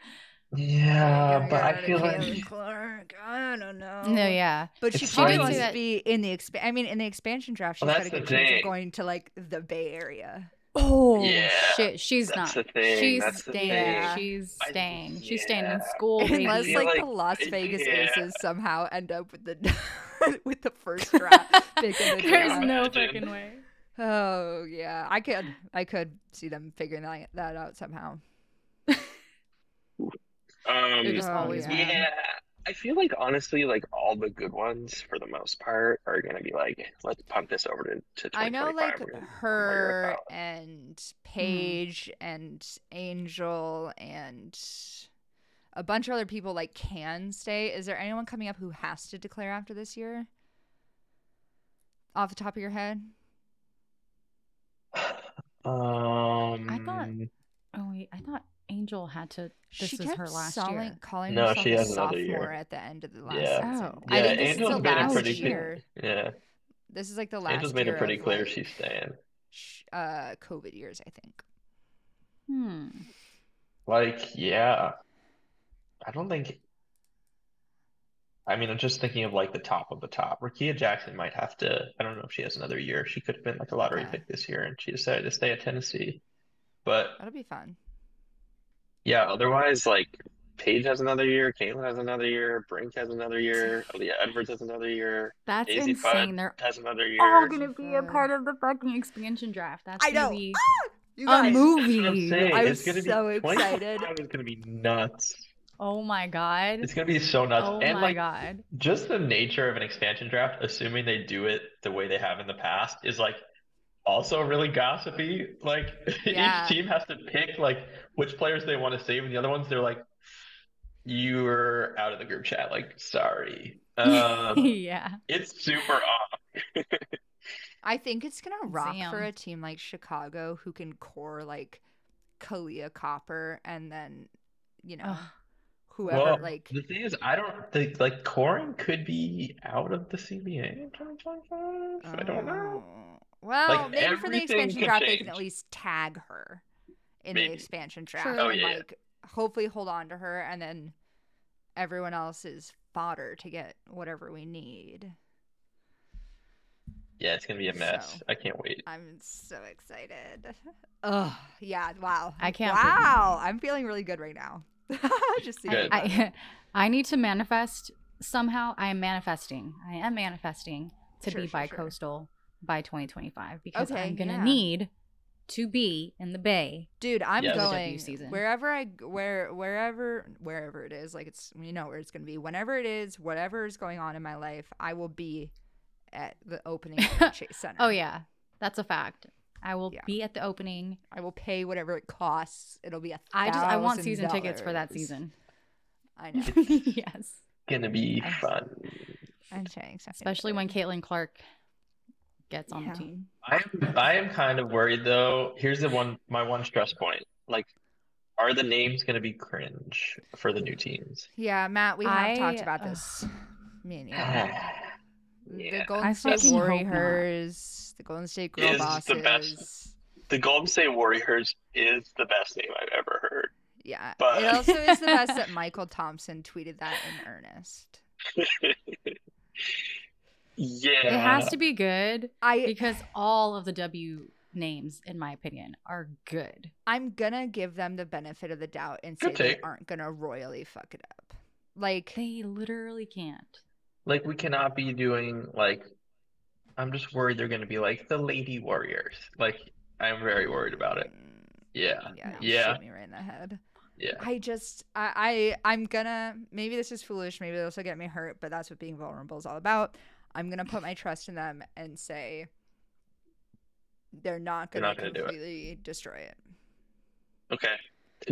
Yeah, gotta but I feel Caitlin like Clark. I don't know. no, yeah. But she It's probably so wants to be in the exp. I mean, in the expansion draft, she's Well, got a that's good the chance of thing. going to like the Bay Area. Oh Yeah, shit, she's that's not. the thing, She's that's staying. thing. She's I- staying. She's staying in school. *laughs* Unless like, like- the Las *laughs* Vegas yeah. Aces somehow end up with the *laughs* with the first draft pick in the There's draft. no Imagine. fucking way. Oh yeah, I could I could see them figuring that, that out somehow. um, just Oh, always yeah. yeah. I feel like honestly, like all the good ones for the most part are gonna be like, let's pump this over to, to I know like We're gonna- we're gonna her foul it. and Paige and Angel and a bunch of other people like can stay. Is there anyone coming up who has to declare after this year? Off the top of your head? *sighs* Um, I thought- Oh wait, I thought Angel had to. This she is kept her last calling, year. calling No, herself she a has another sophomore year. at the end of the last Yeah. season. Oh. I Yeah, think this Angel's is the last pretty year. Yeah, This is like the last year. Angel's made year it pretty clear like, she's staying. uh COVID years, I think. Hmm. Like, yeah, I don't think. I mean, I'm just thinking of like the top of the top. Rickea Jackson might have to. I don't know if she has another year. She could have been like a lottery Okay. pick this year, and she decided to stay at Tennessee. But That'll be fun. Yeah, otherwise, like Paige has another year, Caitlin has another year, Brink has another year, Aaliyah Edwards has another year, That's Azzi insane. Fudd They're has another all gonna be a part of the fucking expansion draft. That's I gonna know. be ah! You a guys, movie. I'm saying. I'm It's gonna be so excited. 2025 is gonna be nuts. Oh my god. It's gonna be so nuts. Oh and my like god. just the nature of an expansion draft, assuming they do it the way they have in the past, is like also really gossipy. Like *laughs* Yeah. each team has to pick like which players they want to save, and the other ones they're like, "You're out of the group chat." Like, sorry. *laughs* Um, yeah. it's super off. *laughs* I think it's gonna rock for a team like Chicago who can core like Kahleah Copper and then you know Ugh. whoever Well, like the thing is, I don't think like Corin could be out of the CBA in 2025. I don't know. Oh. Well, Like, maybe for the expansion could draft, they can at least tag her in Maybe. the expansion draft True. and Oh, yeah. like hopefully hold on to her, and then everyone else is fodder to get whatever we need. Yeah, it's gonna be a mess. So- I can't wait. I'm so excited. Oh yeah! Wow. I can't Wow, I'm feeling really good right now. *laughs* Just thinking Good. about. I *laughs* I need to manifest somehow. I am manifesting. I am manifesting to Sure, be sure, bi sure. Coastal by 2025 because Okay, I'm gonna yeah. need to be in the bay. Dude, I'm Yes. For the W going season. wherever I g- where wherever wherever it is. Like it's you know where it's gonna be. Whenever it is, whatever is going on in my life, I will be at the opening of the *laughs* Chase Center. Oh yeah, that's a fact. I will Yeah. be at the opening. I will pay whatever it costs. It'll be a I just I want thousand season tickets for that season. I *laughs* know. yes, Gonna be fun. I'm so especially when Caitlin Clark gets on Yeah. the team. I am I am kind of worried though. Here's the one my one stress point. Like, are the names gonna be cringe for the new teams? Yeah, Matt, we have talked about ugh. this. Me and you. *sighs* yeah. The Golden I State fucking hope not. Warriors, the Golden State Girl Is Bosses. the best. The Golden State Warriors is the best name I've ever heard. Yeah. But- It also is the best that Mychal Thompson tweeted that in earnest. *laughs* Yeah. It has to be good I because all of the W names, in my opinion, are good. I'm gonna give them the benefit of the doubt and say they aren't gonna royally fuck it up. Like They literally can't. Like we cannot be doing like I'm just worried they're gonna be like the Lady Warriors. Like I'm very worried about it. mm, Yeah. Yeah, Yeah. shoot me right in the head. Yeah. I just I, I I'm gonna maybe this is foolish, maybe this will still get me hurt, but that's what being vulnerable is all about. I'm gonna put my trust in them and say they're not gonna, They're not gonna do it. completely destroy it. Okay.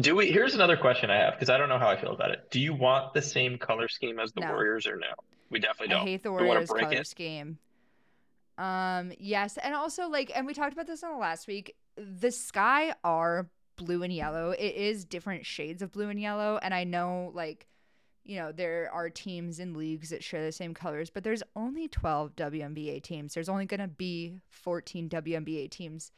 Do we here's another question I have because I don't know how I feel about it. Do you want the same color scheme as the No. Warriors or no? We definitely don't. hate the Warriors color it. scheme. Um, yes, and also like, and we talked about this on the last week. The sky are blue and yellow. It is different shades of blue and yellow, and I know like, you know, there are teams and leagues that share the same colors, but there's only twelve WNBA teams. There's only gonna be fourteen WNBA teams.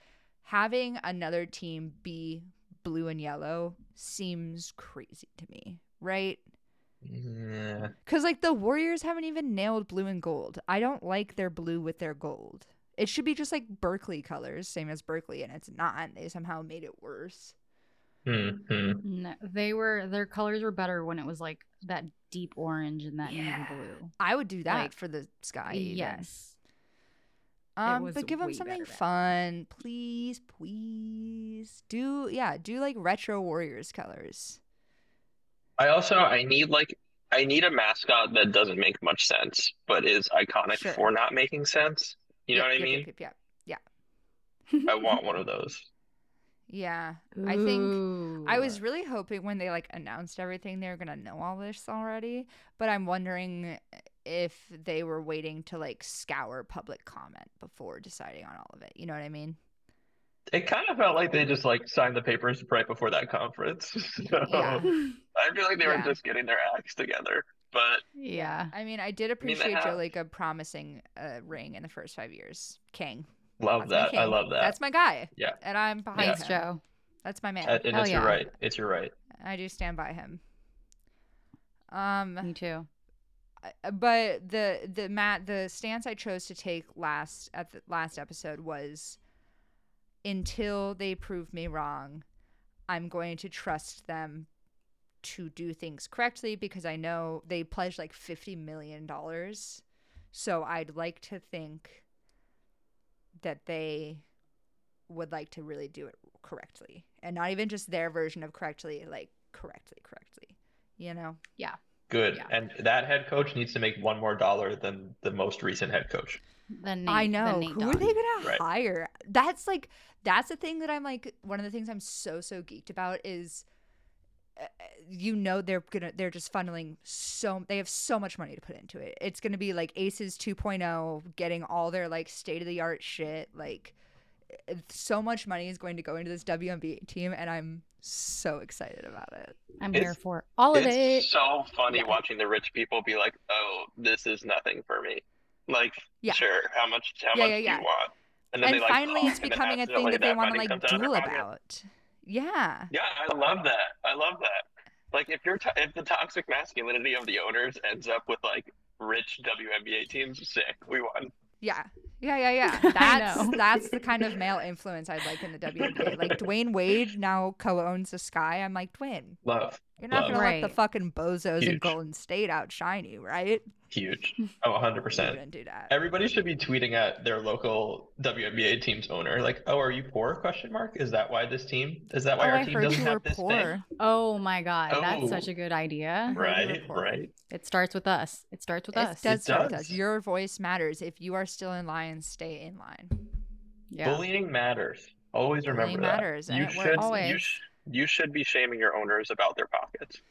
Having another team be blue and yellow seems crazy to me, right? Yeah. Because, like, the Warriors haven't even nailed blue and gold. I don't like their blue with their gold. It should be just like Berkeley colors, same as Berkeley, and it's not. They somehow made it worse. Hmm. hmm. No, they were their colors were better when it was like that deep orange and that Yeah. navy blue. I would do that Like, for the sky. even. Yes. Um, but give them something better then. fun, please, please. Do yeah, do like retro Warriors colors. I also I need like I need a mascot that doesn't make much sense, but is iconic Sure. for not making sense. You know Yep, what I yep, mean? Yep, yep, yep. I want one *laughs* of those. Yeah, I think I was really hoping when they like announced everything they were gonna know all this already, but I'm wondering if they were waiting to like scour public comment before deciding on all of it. You know what I mean? It kind of felt like they just like signed the papers right before that conference. *laughs* So Yeah. *laughs* I feel like they were just getting their acts together. But yeah. I mean, I did mean, they appreciate Joe have- Lacob promising a ring in the first five years. King. Love That's that. I love that. That's my guy. Yeah. And I'm behind Thanks, him. Joe. That's my man. Uh, and Hell it's your yeah. right. It's your right. I do stand by him. Um, Me too. But the the Matt the stance I chose to take last at the last episode was until they prove me wrong, I'm going to trust them to do things correctly because I know they pledged like 50 million dollars. So I'd like to think that they would like to really do it correctly and not even just their version of correctly like correctly correctly. You know, yeah Good. Yeah. And that head coach needs to make one more dollar than the most recent head coach. The Nate, I the know. Nate Who are they gonna Right. hire? That's like that's the thing that I'm like one of the things I'm so so geeked about is you know they're gonna they're just funneling so they have so much money to put into it. It's gonna be like Aces 2.0, getting all their like state of the art shit. Like so much money is going to go into this WNBA team, and I'm so excited about it. I'm It's- here for all of it. it's so funny Yeah. watching the rich people be like, "Oh, this is nothing for me." Like, Yeah. sure, how much? How Yeah, much yeah, do yeah. you want? then And they, like, finally, it's *laughs* becoming a thing accidentally that they want to like comes out duel pocket. about. Yeah. Yeah, I love that. I love that. Like, if you're to- if the toxic masculinity of the owners ends up with like rich WNBA teams, sick. We won. Yeah. Yeah, yeah, yeah. *laughs* That's that's the kind of male influence I'd like in the WNBA. Like Dwyane Wade now co-owns the Sky. I'm like, Dwyane, Love. you're not Love. gonna let the fucking bozos in Golden State outshine you, right? Huge. *laughs* Oh, 100%. do that. Everybody should be tweeting at their local WNBA team's owner, like, "Oh, are you poor?" Question mark. Is that why this team? Is that Oh, why our I team doesn't have this poor. thing? Oh my god, that's Oh. such a good idea. heard you were Right, right. It starts with us. It starts with It us. does start with us. does. Your voice matters. If you are still in line, stay in line. Yeah. Bullying matters. Always Bullying remember that. matters, and you it should. works. You, Always. sh- you should be shaming your owners about their pockets.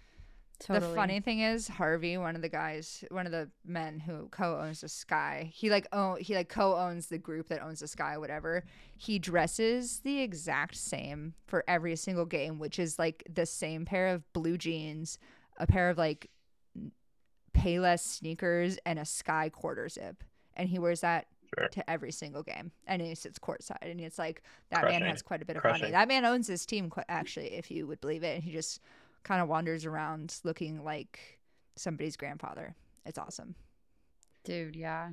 Totally. The funny thing is, Harvey, one of the guys, one of the men who co-owns the Sky, he like oh he like co-owns the group that owns the Sky, whatever. He dresses the exact same for every single game, which is like the same pair of blue jeans, a pair of like Payless sneakers, and a Sky quarter zip, and he wears that. Sure. To every single game, and he sits courtside, and it's like that man has quite a bit of money. That man owns his team, actually, if you would believe it, and he just kind of wanders around looking like somebody's grandfather. It's awesome. Dude, yeah.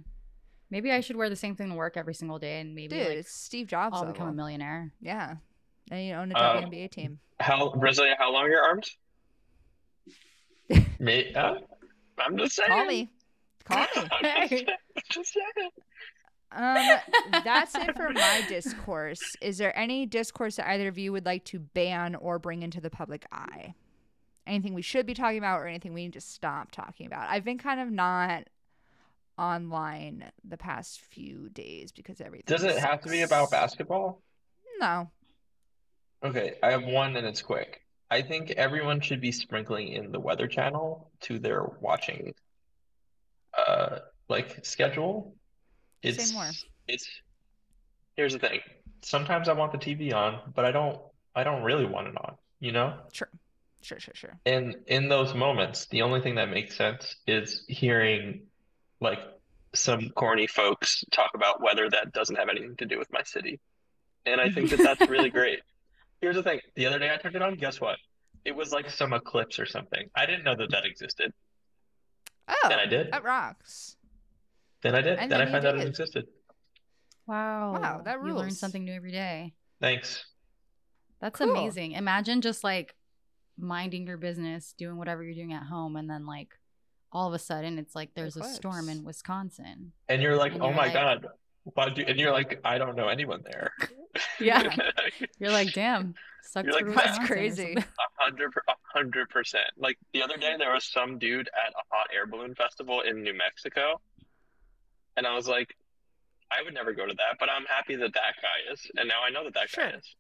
Maybe I should wear the same thing to work every single day and maybe Dude, like it's Steve Jobs. I'll level. become a millionaire. Yeah. And you own a Uh, WNBA team. How Brasilia? How long are your arms? *laughs* Me? Uh, I'm just saying. Call me. Call me. *laughs* I'm just saying. Just saying. Um, that's it for my discourse. Is there any discourse that either of you would like to ban or bring into the public eye? Anything we should be talking about or anything we need to stop talking about? I've been kind of not online the past few days because everything. Does it have to be about basketball? No. Okay, I have one and it's quick. I think everyone should be sprinkling in the Weather Channel to their watching uh like schedule. It's more. it's here's the thing. Sometimes I want the TV on, but I don't I don't really want it on, you know? Sure. Sure, sure, sure. And in those moments, the only thing that makes sense is hearing like some corny folks talk about weather that doesn't have anything to do with my city. And I think that that's really *laughs* great. Here's the thing. The other day I turned it on, guess what? It was like some eclipse or something. I didn't know that that existed. Oh, Then I did. that rocks. Then I did. And Then then I you found out it existed. Wow. Wow, that rules. You learn something new every day. Thanks. That's Cool. amazing. Imagine just like minding your business, doing whatever you're doing at home, and then like all of a sudden it's like there's a storm in Wisconsin. And you're like, And oh you're my like- God. Why do and you're like, I don't know anyone there. *laughs* Yeah. *laughs* You're like, damn, sucks You're like, "That's Wisconsin crazy." *laughs* A hundred, a hundred percent. Like the other day, there was some dude at a hot air balloon festival in New Mexico, and I was like, I would never go to that, but I'm happy that that guy is, and now I know that that guy is.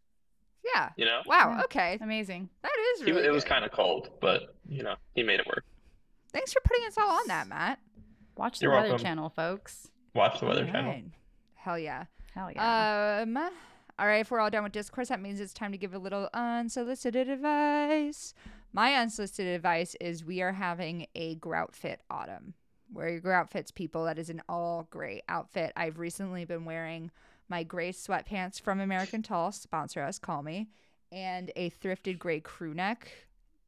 Yeah. You know, Wow. Yeah. Okay. Amazing. That is he, really it was kind of cold, but you know, he made it work. Thanks for putting us all on that, Matt. Watch the You're Weather welcome. Channel, folks. Watch the Weather All Channel. right. Hell yeah. Hell yeah. Um. All right. If we're all done with discourse, that means it's time to give a little unsolicited advice. My unsolicited advice is we are having a grout fit autumn. Wear your grout fits, people. That is an all gray outfit. I've recently been wearing my gray sweatpants from American Tall, sponsor us, call me, and a thrifted gray crew neck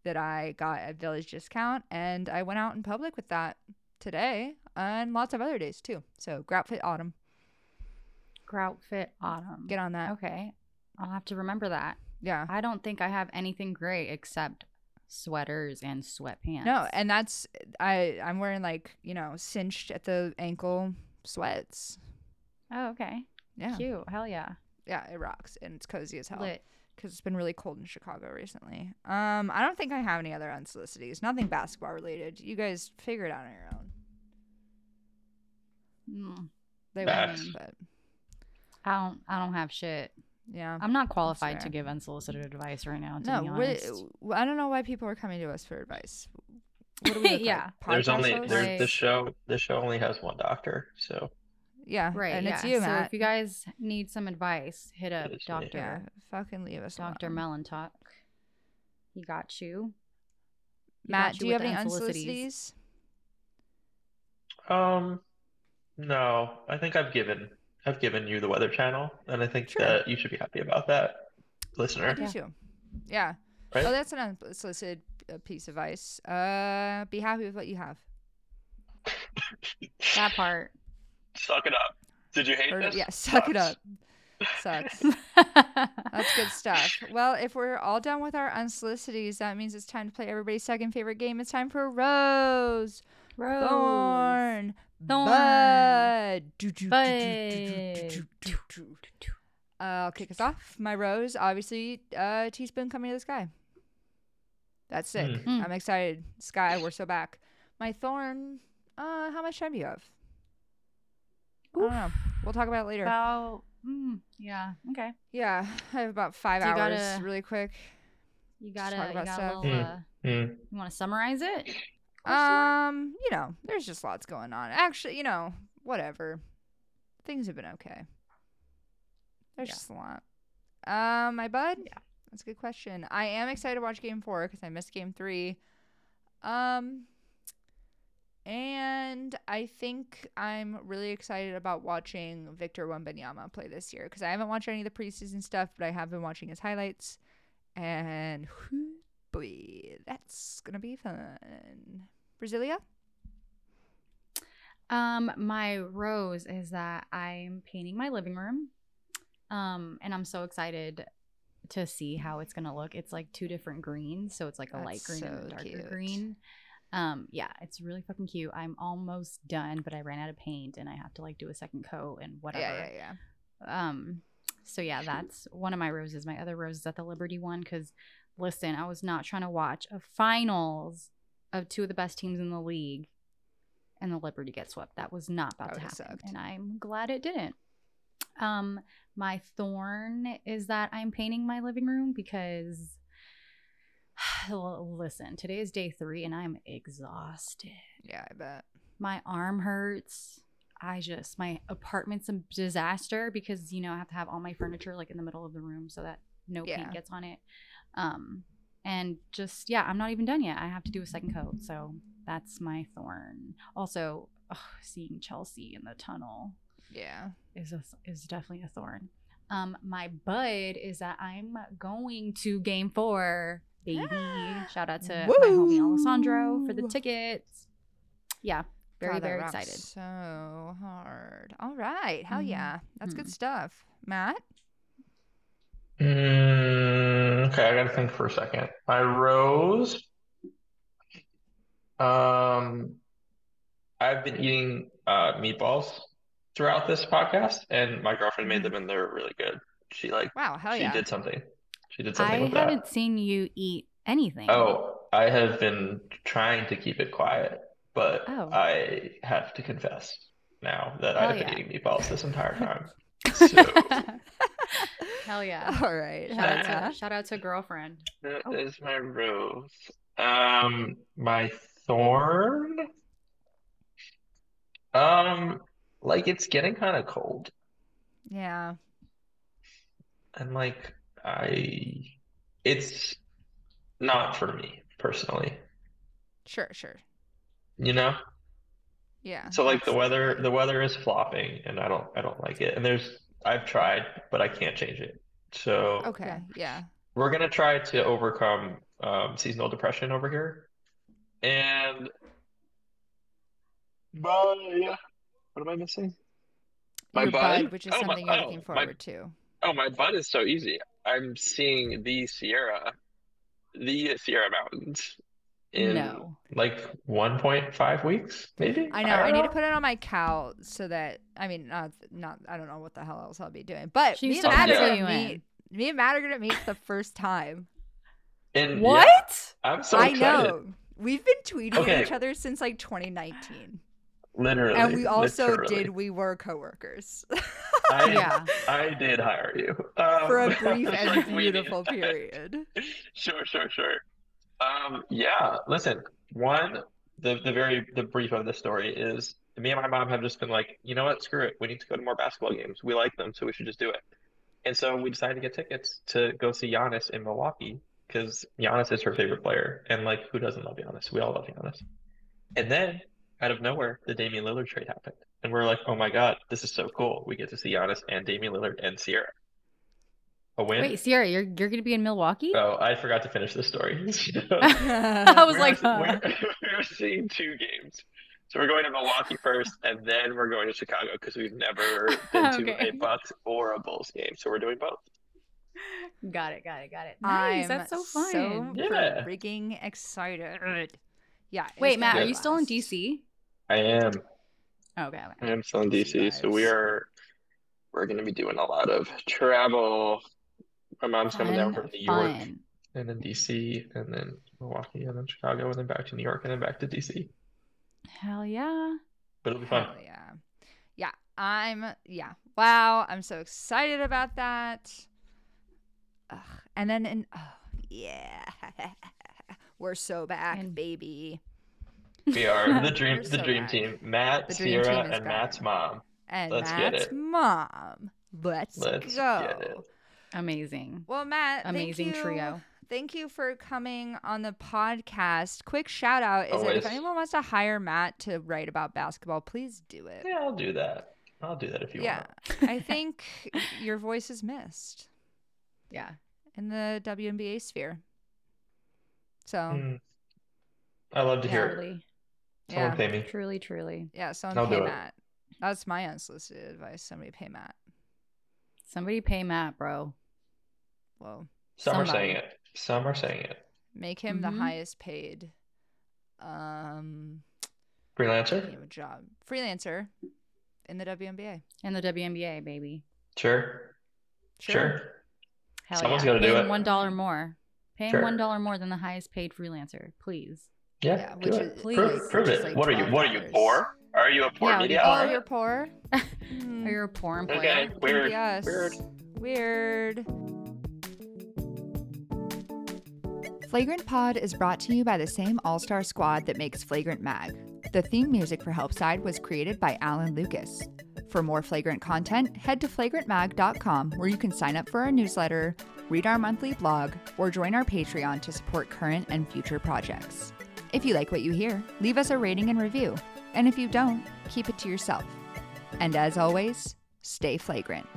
that I got at Village Discount, and I went out in public with that today and lots of other days too. So grout fit autumn. Grout Fit Autumn. Get on that. Okay. I'll have to remember that. Yeah. I don't think I have anything gray except sweaters and sweatpants. No, and that's I I'm wearing like, you know, cinched at the ankle sweats. oh, okay. Yeah. Cute. Hell yeah. Yeah, it rocks and it's cozy as hell. Lit. because it's been really cold in Chicago recently. Um, I don't think I have any other unsolicities. Nothing basketball related. You guys figure it out on your own. Mm, They Facts. won't, but I don't. I don't have shit. yeah. I'm not qualified to give unsolicited advice right now. To no, be honest. I don't know why people are coming to us for advice. What do we *laughs* Yeah. like? There's only hosts? there's Right. the show. The show only has one doctor, so yeah, Right. and yeah. it's you, so Matt. if you guys need some advice, hit up It is me. Doctor yeah, fucking leave us Doctor alone. Melantalk. He got you. He Matt, got do you have any the unsolicities? um, no, I think I've given I've given you the Weather Channel, and I think Sure. that you should be happy about that, I listener. do Yeah. too. Yeah. Right? Oh, that's an unsolicited uh, piece of advice. Uh, be happy with what you have. *laughs* That part. Suck it up. Did you hate Or, this? yeah, suck it up. Sucks. *laughs* That's good stuff. Well, if we're all done with our unsolicities, that means it's time to play everybody's second favorite game. It's time for Rose, Rose. Thorn, Thorn. Bud. Bud. Uh, I'll kick us off. My Rose, obviously, uh, T-Spoon coming to the sky. That's sick. Mm. I'm excited. Sky, we're so back. My Thorn, uh, how much time do you have? I don't know. We'll talk about it later. About. Mm, yeah. Okay. Yeah, I have about five So you hours, gotta- really quick. You Just gotta. talk You about got a stuff. little. Mm. Uh, Hmm. you want to summarize it? Um, you know, there's just lots going on. Actually, you know, whatever. Things have been okay. There's Yeah. just a lot. Um, my bud. Yeah. that's a good question. I am excited to watch Game Four because I missed Game Three. Um, and I think I'm really excited about watching Victor Wembanyama play this year because I haven't watched any of the preseason stuff, but I have been watching his highlights, and whew, boy, that's gonna be fun. Brasilia. Um, my rose is that I'm painting my living room. Um, and I'm so excited to see how it's gonna look. It's like two different greens, so it's like a light That's green and a darker cute. green. Um, yeah, it's really fucking cute. I'm almost done, but I ran out of paint and I have to like do a second coat and whatever. Yeah, yeah, yeah. Um, so yeah, that's one of my roses. My other rose is at the Liberty one because, listen, I was not trying to watch a finals of two of the best teams in the league, and the Liberty get swept. That was not about to happen, sucked. and I'm glad it didn't. Um, my thorn is that I'm painting my living room because. *sighs* Listen, today is day three and I'm exhausted Yeah, I bet. my arm hurts. I just my apartment's a disaster because you know I have to have all my furniture like in the middle of the room so that no Yeah. paint gets on it. Um and just yeah, I'm not even done yet. I have to do a second coat. So that's my thorn. Also, ugh, seeing Chelsea in the tunnel Yeah. is a, is definitely a thorn. Um my bud is that I'm going to game 4, baby. *gasps* Shout out to my homie Alessandro for the tickets. Yeah, very God, very excited. So hard. All right. Hell Mhm. yeah. That's good Mhm. stuff. Matt? Mm, okay, I gotta think for a second. My rose. Um, I've been eating uh, meatballs throughout this podcast, and my girlfriend made Mhm. them, and they're really good. She like Wow. Hell she yeah. did something. She did I with haven't that. seen you eat anything. Oh, I have been trying to keep it quiet, but Oh. I have to confess now that Hell I've been yeah. eating meatballs this entire time. *laughs* So Hell yeah. All right. Shout Hell out, to, shout out to girlfriend. that Oh. is my rose. Um, my thorn. Um, like it's getting kind of cold, Yeah. and like I, it's not for me personally, Sure. Sure. you know? Yeah. So like the weather, the weather is flopping, and I don't, I don't like it. And there's, I've tried, but I can't change it. So Okay. Yeah. we're gonna try to overcome um, seasonal depression over here. And my, what am I missing? My Your bud? bud, which is Oh, my- something you're oh, looking my- forward to. Oh, my bud is so easy. I'm seeing the Sierra, the Sierra Mountains in No. like 1.5 weeks, maybe? I know. don't I need to put it on my couch so that I mean, not not. I don't know what the hell else I'll be doing, but She me and to Matt are gonna you in. meet. Me and Matt are gonna meet the first time. And yeah, What? I'm so I excited. know. We've been tweeting Okay. at each other since like 2019. Literally. and we also literally. did we were coworkers I, *laughs* Yeah. I did hire you. Um, for a *laughs* brief and like, beautiful *laughs* period. Sure, sure, sure. Um, yeah. Listen, one, the the very the brief of the story is me and my mom have just been like, you know what, screw it. We need to go to more basketball games. We like them, so we should just do it. And so we decided to get tickets to go see Giannis in Milwaukee because Giannis is her favorite player, and like, who doesn't love Giannis? We all love Giannis. And then out of nowhere, the Damian Lillard trade happened, and we're like, oh my God, this is so cool. We get to see Giannis and Damian Lillard and Sierra. A win. Wait, Sierra, you're you're gonna be in Milwaukee? Oh, I forgot to finish this story. *laughs* *laughs* I was We're like, *laughs* huh. we're, we're seeing two games. So we're going to Milwaukee first, and then we're going to Chicago because we've never been to Okay. a Bucks or a Bulls game. So we're doing both. got it, got it, got it. Nice, I'm that's so fun. So Yeah. freaking excited. Yeah. Wait, Matt, are a you still in. DC? I am. Oh, okay, okay. I am still in DC. So we are. We're going to be doing a lot of travel. My mom's coming down from New York, fun. and then DC, and then Milwaukee, and then Chicago, and then back to New York, and then back to DC. Hell yeah. But it'll be fun. Hell yeah. Yeah. I'm yeah. Wow. I'm so excited about that. Ugh. And then in oh yeah. *laughs* We're so back, And- baby. We are *laughs* the dream, We're the so dream back. team. Matt, dream Sierra, team is and Matt's mom. And Let's get Matt's it. mom. Let's, Let's go. get it. Amazing. Well, Matt, thank Amazing you- trio. Thank you for coming on the podcast. Quick shout out is that if anyone wants to hire Matt to write about basketball, please do it. Yeah, I'll do that. I'll do that if you Yeah. want. I *laughs* think your voice is missed Yeah. in the WNBA sphere. So, Mm. I love to hear it. Truly, Someone yeah. pay me. truly, truly. Yeah, someone I'll pay do it. Matt. That's my unsolicited advice. Somebody pay Matt. Somebody pay Matt, bro. Well, Some are saying it. Some are saying it. make him Mhm. the highest paid um Freelancer? give him a job. Freelancer in the WNBA. In the WNBA, baby. Sure. Sure. Hell Someone's yeah. gotta Pay do him it. one dollar more. Pay him Sure. one dollar more than the highest paid freelancer, please. Yeah, Yeah, do which it. is- prove please, prove which is it. like what are you? What are you poor? Are you a poor Yeah, media what Oh, are you're poor? Or *laughs* Hmm. you're a poor employer. Okay, weird. be us. Weird. Weird. Flagrant Pod is brought to you by the same all star squad that makes Flagrant Mag. The theme music for Helpside was created by Alan Lucas. For more flagrant content, head to flagrantmag.com where you can sign up for our newsletter, read our monthly blog, or join our Patreon to support current and future projects. If you like what you hear, leave us a rating and review. And if you don't, keep it to yourself. And as always, stay flagrant.